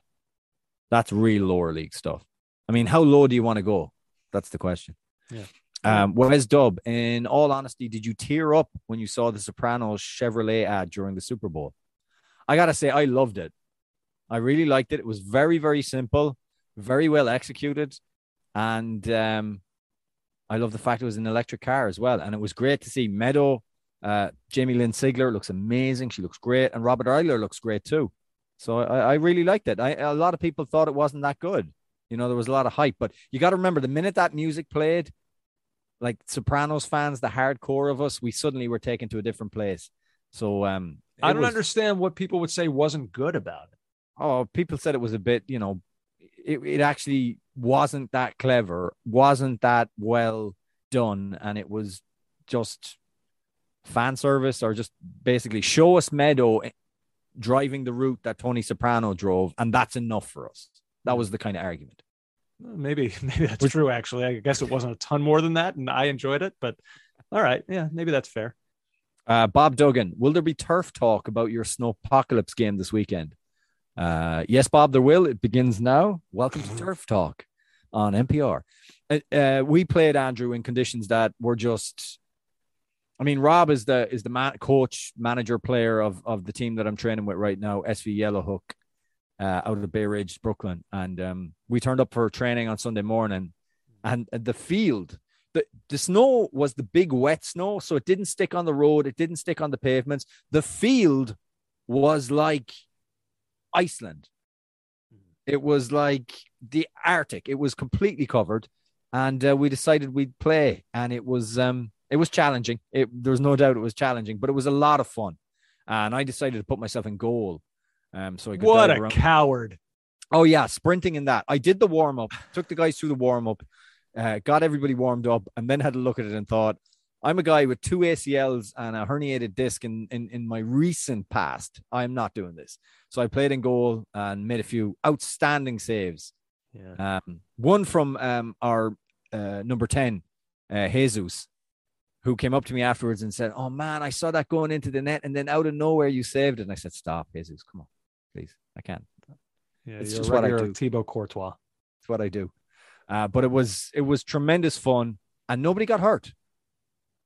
That's real lower league stuff. I mean, how low do you want to go? That's the question. Yeah. Um, Dub, in all honesty, did you tear up when you saw the Sopranos Chevrolet ad during the Super Bowl? I gotta say, I loved it. I really liked it. It was very, very simple, very well executed, and um, I love the fact it was an electric car as well. And it was great to see Meadow, uh, Jamie Lynn Sigler looks amazing. She looks great, and Robert Iler looks great too. So I, I really liked it. I, a lot of people thought it wasn't that good. You know, there was a lot of hype, but you got to remember the minute that music played, like Sopranos fans, the hardcore of us, we suddenly were taken to a different place. So um, I don't was, understand what people would say wasn't good about it. Oh, people said it was a bit, you know, it, it actually wasn't that clever, wasn't that well done, and it was just fan service or just basically show us Meadow driving the route that Tony Soprano drove, and that's enough for us. That was the kind of argument. Maybe, maybe that's true. Actually, I guess it wasn't a ton more than that, and I enjoyed it. But all right, yeah, maybe that's fair. Uh, Bob Duggan, will there be turf talk about your snowpocalypse game this weekend? Uh, yes, Bob, there will. It begins now. Welcome to Turf Talk on NPR. Uh, uh, we played Andrew in conditions that were just. I mean, Rob is the is the man, coach, manager, player of of the team that I'm training with right now, SV Yellowhook, uh, out of Bay Ridge, Brooklyn, and um, we turned up for training on Sunday morning, and the field, the the snow was the big wet snow, so it didn't stick on the road, it didn't stick on the pavements. The field was like Iceland. It was like the Arctic. It was completely covered, and uh, we decided we'd play, and it was um it was challenging. It there was no doubt it was challenging, but it was a lot of fun, and I decided to put myself in goal. Um, so I could what a around. coward! Oh yeah, sprinting in that. I did the warm up, took the guys through the warm up, uh, got everybody warmed up, and then had a look at it and thought, I'm a guy with two ACLs and a herniated disc in, in, in my recent past. I'm not doing this. So I played in goal and made a few outstanding saves. Yeah. Um, one from um, our uh, number 10, uh, Jesus, who came up to me afterwards and said, Oh man, I saw that going into the net and then out of nowhere you saved it. And I said, Stop, Jesus, come on, please. I can't. Yeah, it's just what I do. Thibaut Courtois. It's what I do. Uh, but it was it was tremendous fun and nobody got hurt.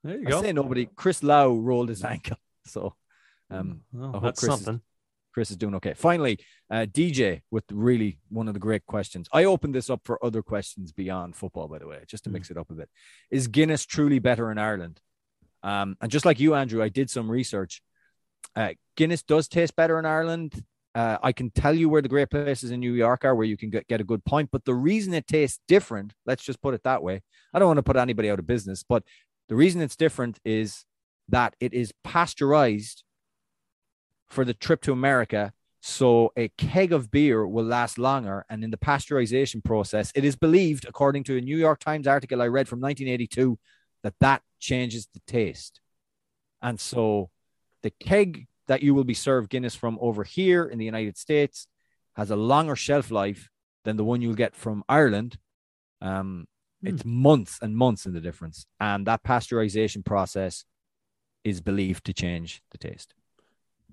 There you I go. say nobody. Chris Lau rolled his ankle, so um, well, hope that's Chris something. Is, Chris is doing okay. Finally, uh, DJ with really one of the great questions. I opened this up for other questions beyond football, by the way, just to mix it up a bit. Is Guinness truly better in Ireland? Um, and just like you, Andrew, I did some research. Uh, Guinness does taste better in Ireland. Uh, I can tell you where the great places in New York are where you can get, get a good point. But the reason it tastes different, let's just put it that way. I don't want to put anybody out of business, but the reason it's different is that it is pasteurized for the trip to America. So a keg of beer will last longer. And in the pasteurization process, it is believed, according to a New York Times article I read from 1982, that that changes the taste. And so the keg that you will be served Guinness from over here in the United States has a longer shelf life than the one you'll get from Ireland. Um, it's months and months in the difference. And that pasteurization process is believed to change the taste.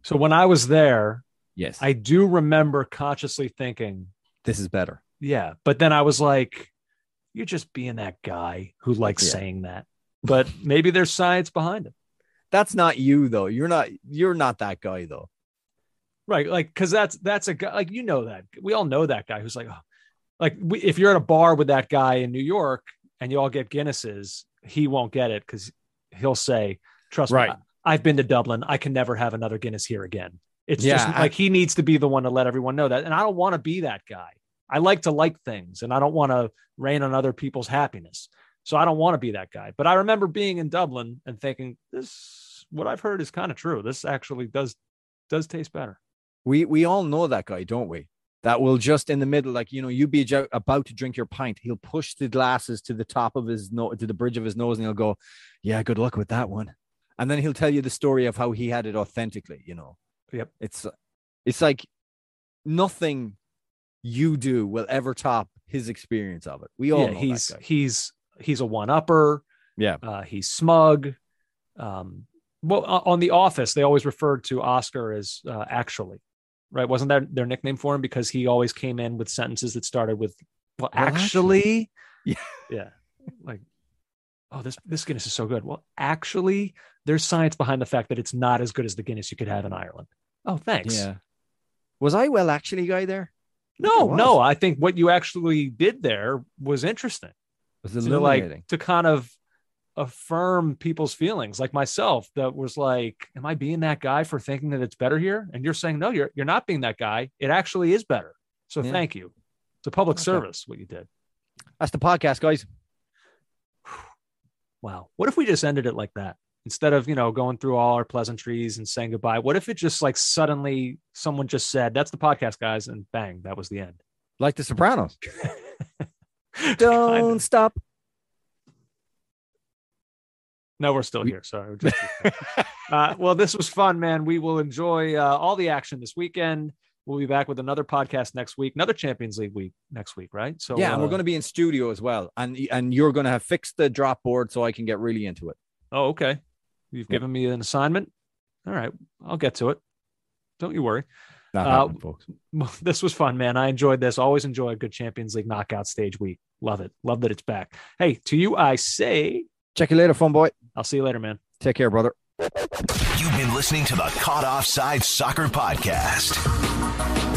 So when I was there, Yes. I do remember consciously thinking, this is better. yeah. But then I was like, you're just being that guy who likes Yeah. saying that. But maybe there's science behind it. That's not you though. You're not you're not that guy though. Right. Like, because that's that's a guy like you know that we all know that guy who's like, oh, like we, if you're at a bar with that guy in New York and you all get Guinnesses, he won't get it because he'll say, "Trust Right. me, I, I've been to Dublin. I can never have another Guinness here again." It's Yeah, just I- like he needs to be the one to let everyone know that, and I don't want to be that guy. I like to like things, and I don't want to rain on other people's happiness. So I don't want to be that guy. But I remember being in Dublin and thinking, "This, what I've heard, is kind of true. This actually does does taste better." We we all know that guy, don't we? That will just in the middle, like you know, you be about to drink your pint, he'll push the glasses to the top of his nose, to the bridge of his nose, and he'll go, "Yeah, good luck with that one." And then he'll tell you the story of how he had it authentically. You know, Yep. it's it's like nothing you do will ever top his experience of it. We all yeah, know he's that guy. he's he's a one upper. Yeah. Uh, he's smug. Um, well, on The Office, they always referred to Oscar as uh, actually, right? Wasn't that their nickname for him because he always came in with sentences that started with "Well, Well, actually." Yeah. yeah, like, oh, this this Guinness is so good. Well, actually, there's science behind the fact that it's not as good as the Guinness you could have in Ireland. Oh, thanks. Yeah. Was I well actually guy there? No, I no, I think what you actually did there was interesting. Was to like to kind of affirm people's feelings, like myself, that was like, Am I being that guy for thinking that it's better here? And you're saying, No, you're you're not being that guy. It actually is better. So Yeah. thank you. It's a public Okay. service, what you did. That's the podcast, guys. Wow. What if we just ended it like that? Instead of, you know, going through all our pleasantries and saying goodbye, what if it just like suddenly someone just said, That's the podcast, guys, and bang, that was the end. Like the Sopranos. Don't stop. No, we're still here. Sorry. Just- uh, well, this was fun, man. We will enjoy uh, all the action this weekend. We'll be back with another podcast next week, another Champions League week next week, right? So yeah, and we're uh, going to be in studio as well, and and you're going to have fixed the drop board so I can get really into it. Oh, okay. You've Yeah. given me an assignment. All right, I'll get to it. Don't you worry. Not Uh, folks. This was fun, man. I enjoyed this. Always enjoy a good Champions League knockout stage week. Love it. Love that it's back. Hey, to you, I say, Check you later, fun boy. I'll see you later, man. Take care, brother. You've been listening to the Caught Offside Soccer Podcast.